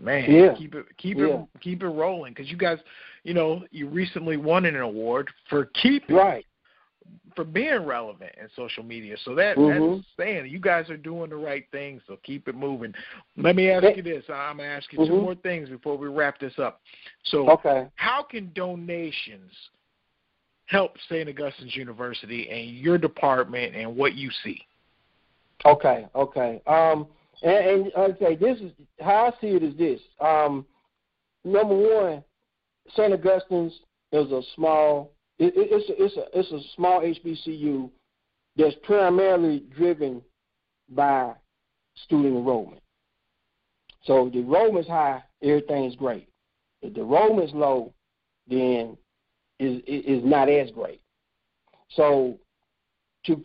[SPEAKER 3] man,
[SPEAKER 4] Yeah.
[SPEAKER 3] keep it keep
[SPEAKER 4] Yeah.
[SPEAKER 3] it keep it rolling because you guys, you know, you recently won an award for keeping
[SPEAKER 4] Right.
[SPEAKER 3] For being relevant in social media. So that
[SPEAKER 4] Mhm.
[SPEAKER 3] that's saying you guys are doing the right thing. So keep it moving. Let me ask you this. I'm gonna ask you two
[SPEAKER 4] Mhm.
[SPEAKER 3] more things before we wrap this up. So,
[SPEAKER 4] Okay.
[SPEAKER 3] how can donations help St. Augustine's University and your department and what you see?
[SPEAKER 4] Okay, okay. Um, and, and okay, this is how I see it is this. Um, number one, St. Augustine's is a small. It, it, it's a, it's a it's a small HBCU that's primarily driven by student enrollment. So if the enrollment's high, everything's great. If the enrollment's low, then is is not as great. So to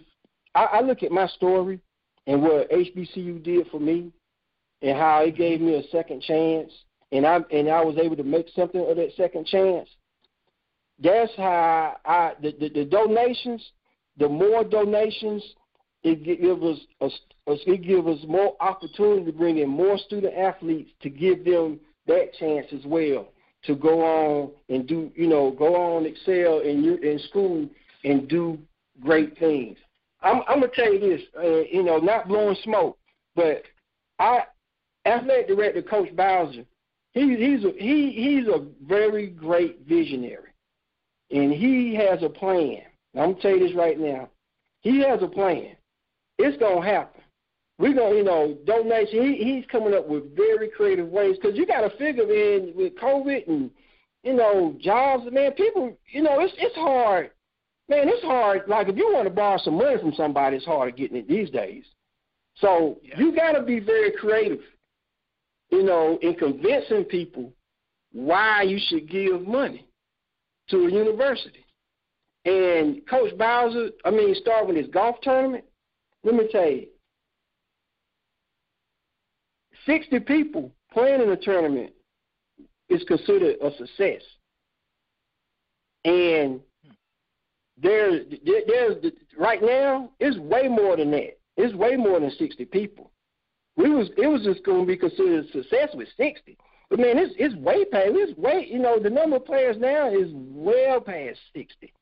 [SPEAKER 4] I, I look at my story and what HBCU did for me, and how it gave me a second chance, and I and I was able to make something of that second chance. That's how I the the, the donations. The more donations, it gi- give us a, it give us more opportunity to bring in more student athletes to give them that chance as well to go on and do you know go on excel in you in school and do great things. I'm, I'm gonna tell you this, uh, you know, not blowing smoke, but I, athletic director Coach Bowser, he, he's a, he he's a very great visionary, and he has a plan. I'm gonna tell you this right now, he has a plan. It's gonna happen. we're gonna, you know, donation. He, he's coming up with very creative ways because you got to figure in with COVID and you know jobs. Man, people, you know, it's it's hard. Man, it's hard. Like if you want to borrow some money from somebody, it's hard getting it these days. So
[SPEAKER 3] Yeah.
[SPEAKER 4] you got to be very creative, you know, in convincing people why you should give money to a university. And Coach Bowser, I mean, start with his golf tournament. Let me tell you, 60 people playing in a tournament is considered a success. And there's, there- there's right now, it's way more than that. It's way more than 60 people. We was it was just going to be considered a success with 60. But man, it's it's way past. It's way you know the number of players now is well past 60.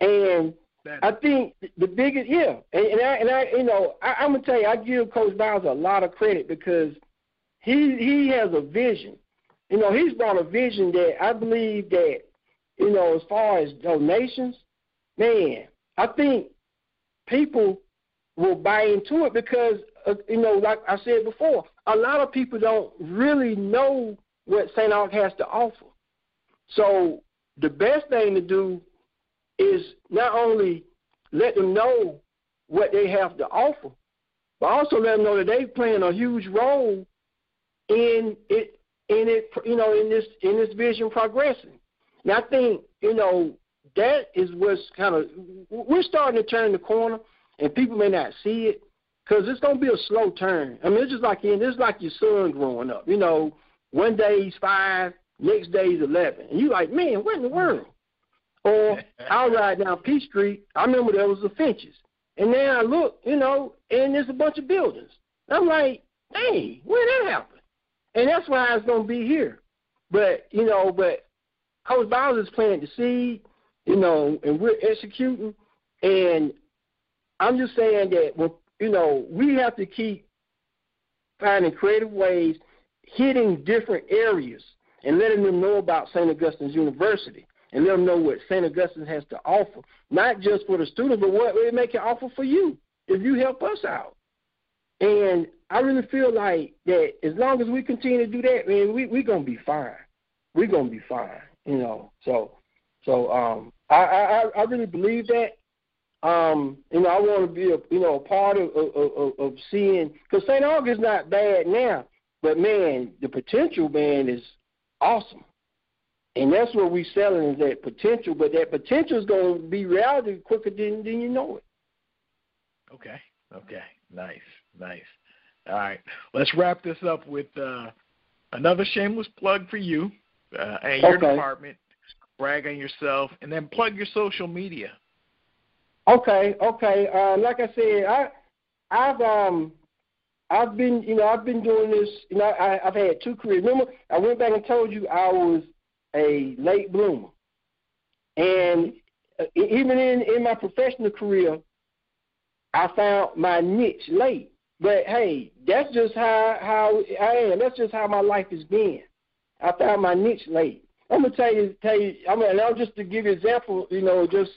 [SPEAKER 4] And
[SPEAKER 3] That,
[SPEAKER 4] I think the biggest, yeah, and, and I and I, you know, I, I'm gonna tell you, I give Coach Bowers a lot of credit because he he has a vision. You know, he's brought a vision that I believe that, you know, as far as donations, man, I think people will buy into it because, uh, you know, like I said before, a lot of people don't really know what St. Aug has to offer. So the best thing to do is not only let them know what they have to offer, but also let them know that they're playing a huge role in it in it you know in this in this vision progressing. And I think you know that is what's kind of we're starting to turn the corner, and people may not see it because it's to be a slow turn. I mean, it's just like in it's like your son growing up. You know, one day he's five, next day he's eleven, and you like, man, what in the world? Or I'll ride down P Street. I remember there was the Finches, and then I look, you know, and there's a bunch of buildings. I'm like, hey, where did that happen? And that's why it's going to be here. But you know, but Coach Bowers is planting the seed, you know, and we're executing. And I'm just saying that, well, you know, we have to keep finding creative ways, hitting different areas, and letting them know about St. Augustine's University and let them know what St. Augustine has to offer, not just for the student, but what it make can offer for you if you help us out. And I really feel like that as long as we continue to do that, man, we we're gonna be fine. We're gonna be fine, you know. So, so um, I I I really believe that. Um, you know, I want to be a you know a part of of, of, of seeing because St. August's not bad now, but man, the potential man is awesome. And that's what we're selling is that potential, but that potential is going to be reality quicker than, than you know it.
[SPEAKER 3] Okay. Okay. Nice. Nice. All right. Let's wrap this up with uh, another shameless plug for you uh, and your
[SPEAKER 4] Okay.
[SPEAKER 3] department. Brag on yourself, and then plug your social media.
[SPEAKER 4] Okay, okay. Um, like I said, I, I've um, I've been, you know, I've been doing this. You know, I, I've had two careers. Remember, I went back and told you I was a late bloomer, and uh, even in in my professional career, I found my niche late. But hey, that's just how how I am. That's just how my life has been. I found my niche late. I'm gonna tell you, tell you. I mean, I'll just to give you example. You know, just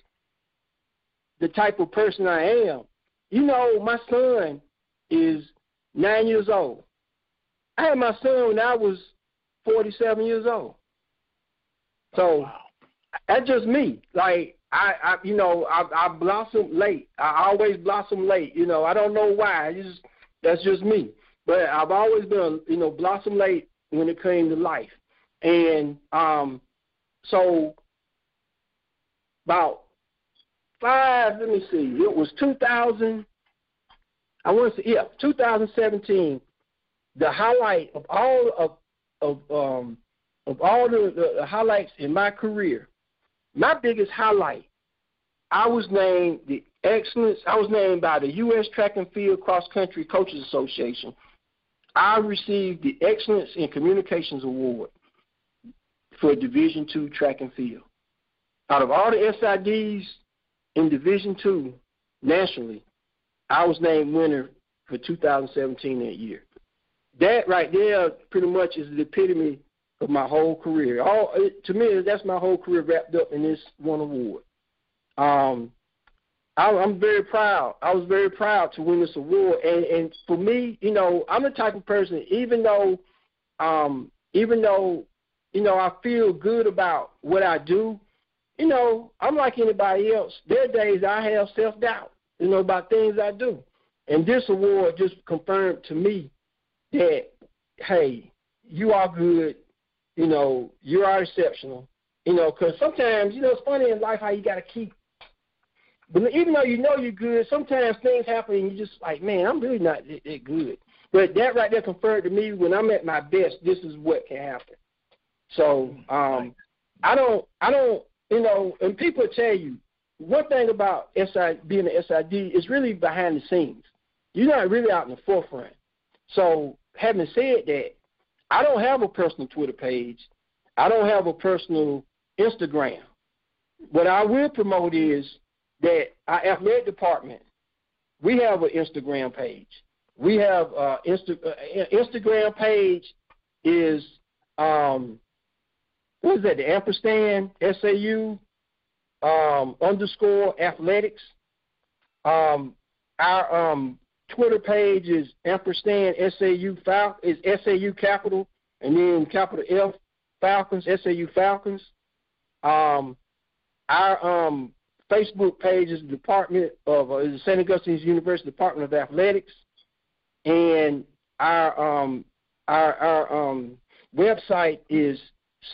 [SPEAKER 4] the type of person I am. You know, my son is nine years old. I had my son when I was 47 years old. So
[SPEAKER 3] Wow.
[SPEAKER 4] that's just me. Like I, I you know, I, I blossom late. I always blossom late. You know, I don't know why. It's just that's just me. But I've always been, you know, blossom late when it came to life. And um, so about five. Let me see. It was 2000. I want to say yeah, 2017. The highlight of all of of um of all the, the, highlights in my career, my biggest highlight, I was named the excellence. I was named by the U.S. Track and Field Cross Country Coaches Association. I received the Excellence in Communications Award for Division Two Track and Field. Out of all the SIDs in Division Two nationally, I was named winner for 2017 that year. That right there pretty much is the epitome of my whole career. All it, to me, that's my whole career wrapped up in this one award. Um, I, I'm very proud. I was very proud to win this award, and and for me, you know, I'm the type of person. Even though, um, even though, you know, I feel good about what I do, you know, I'm like anybody else. There are days I have self doubt, you know, about things I do, and this award just confirmed to me that, hey, you are good. You know, you are exceptional. You know, because sometimes, you know, it's funny in life how you got to keep but even though you know you're good, sometimes things happen and you're just like, man, I'm really not that, that good. But that right there confirmed to me when I'm at my best, this is what can happen. So um, I don't, I don't, you know, and people tell you one thing about being an SID is really behind the scenes. You're not really out in the forefront. So having said that, I don't have a personal Twitter page. I don't have a personal Instagram. What I will promote is that our athletic department, we have an Instagram page. We have uh, Insta- uh, Instagram page is um, what is that? The ampersand SAU um, underscore athletics. Um, our um, Twitter page is ampersand SAU Fal- is SAU capital and then capital F Falcons SAU Falcons. Um, our um, Facebook page is the Department of uh, the St. Augustine's University Department of Athletics, and our um, our our um, website is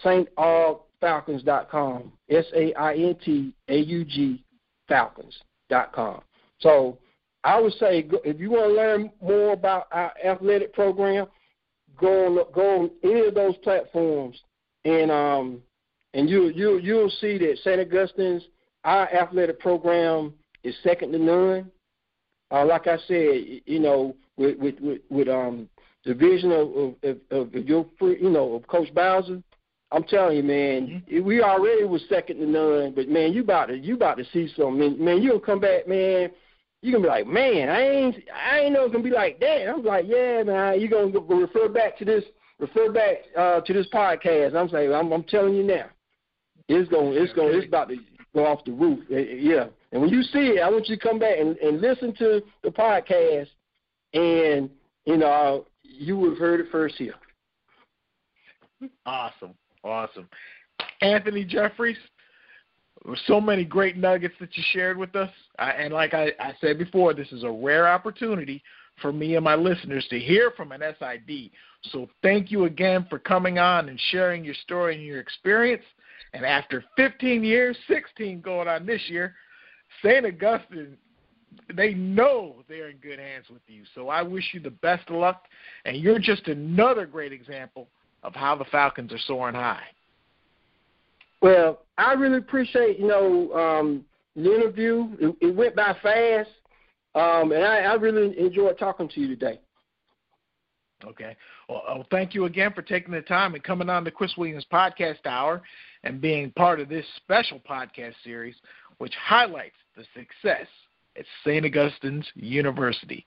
[SPEAKER 4] saintaugfalcons.com. S A I N T A U G Falcons.com. So I would say if you want to learn more about our athletic program, go on go on any of those platforms, and um and you you you'll see that St. Augustine's our athletic program is second to none. Uh, like I said, you know, with with with, with um the vision of of, of, of your you know of Coach Bowser, I'm telling you, man, mm-hmm. we already was second to none. But man, you about to you about to see something. Man, man you gonna come back, man. You gonna be like, man, I ain't I ain't know it's gonna be like that. I'm like, yeah, man. You gonna go refer back to this refer back uh, to this podcast. I'm saying, I'm, I'm telling you now, it's gonna it's gonna it's about to go off the roof. Yeah. And when you see it, I want you to come back and, and listen to the podcast, and you know you would have heard it first here.
[SPEAKER 3] Awesome, awesome. Anthony Jeffries, so many great nuggets that you shared with us. I, and like I, I said before, this is a rare opportunity for me and my listeners to hear from an SID. So thank you again for coming on and sharing your story and your experience. And after 15 years, 16 going on this year, St. Augustine, they know they're in good hands with you. So I wish you the best of luck. And you're just another great example of how the Falcons are soaring high.
[SPEAKER 4] Well, I really appreciate, you know, um, the interview. It, it went by fast. Um, and I, I really enjoyed talking to you today.
[SPEAKER 3] Okay. Well, well, thank you again for taking the time and coming on the Chris Williams Podcast Hour and being part of this special podcast series, which highlights the success at St. Augustine's University.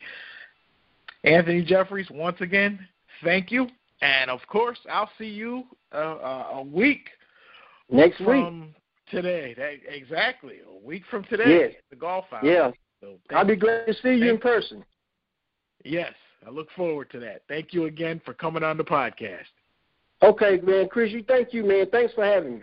[SPEAKER 3] Anthony Jeffries, once again, thank you. And of course, I'll see you uh, uh, a week
[SPEAKER 4] next
[SPEAKER 3] from
[SPEAKER 4] week.
[SPEAKER 3] Today, that, exactly a week from today.
[SPEAKER 4] Yes.
[SPEAKER 3] The golf hour.
[SPEAKER 4] Yeah.
[SPEAKER 3] So
[SPEAKER 4] I'll be glad to see you in person.
[SPEAKER 3] Yes, I look forward to that. Thank you again for coming on the podcast.
[SPEAKER 4] Okay, man. Chris, you thank you, man. Thanks for having me.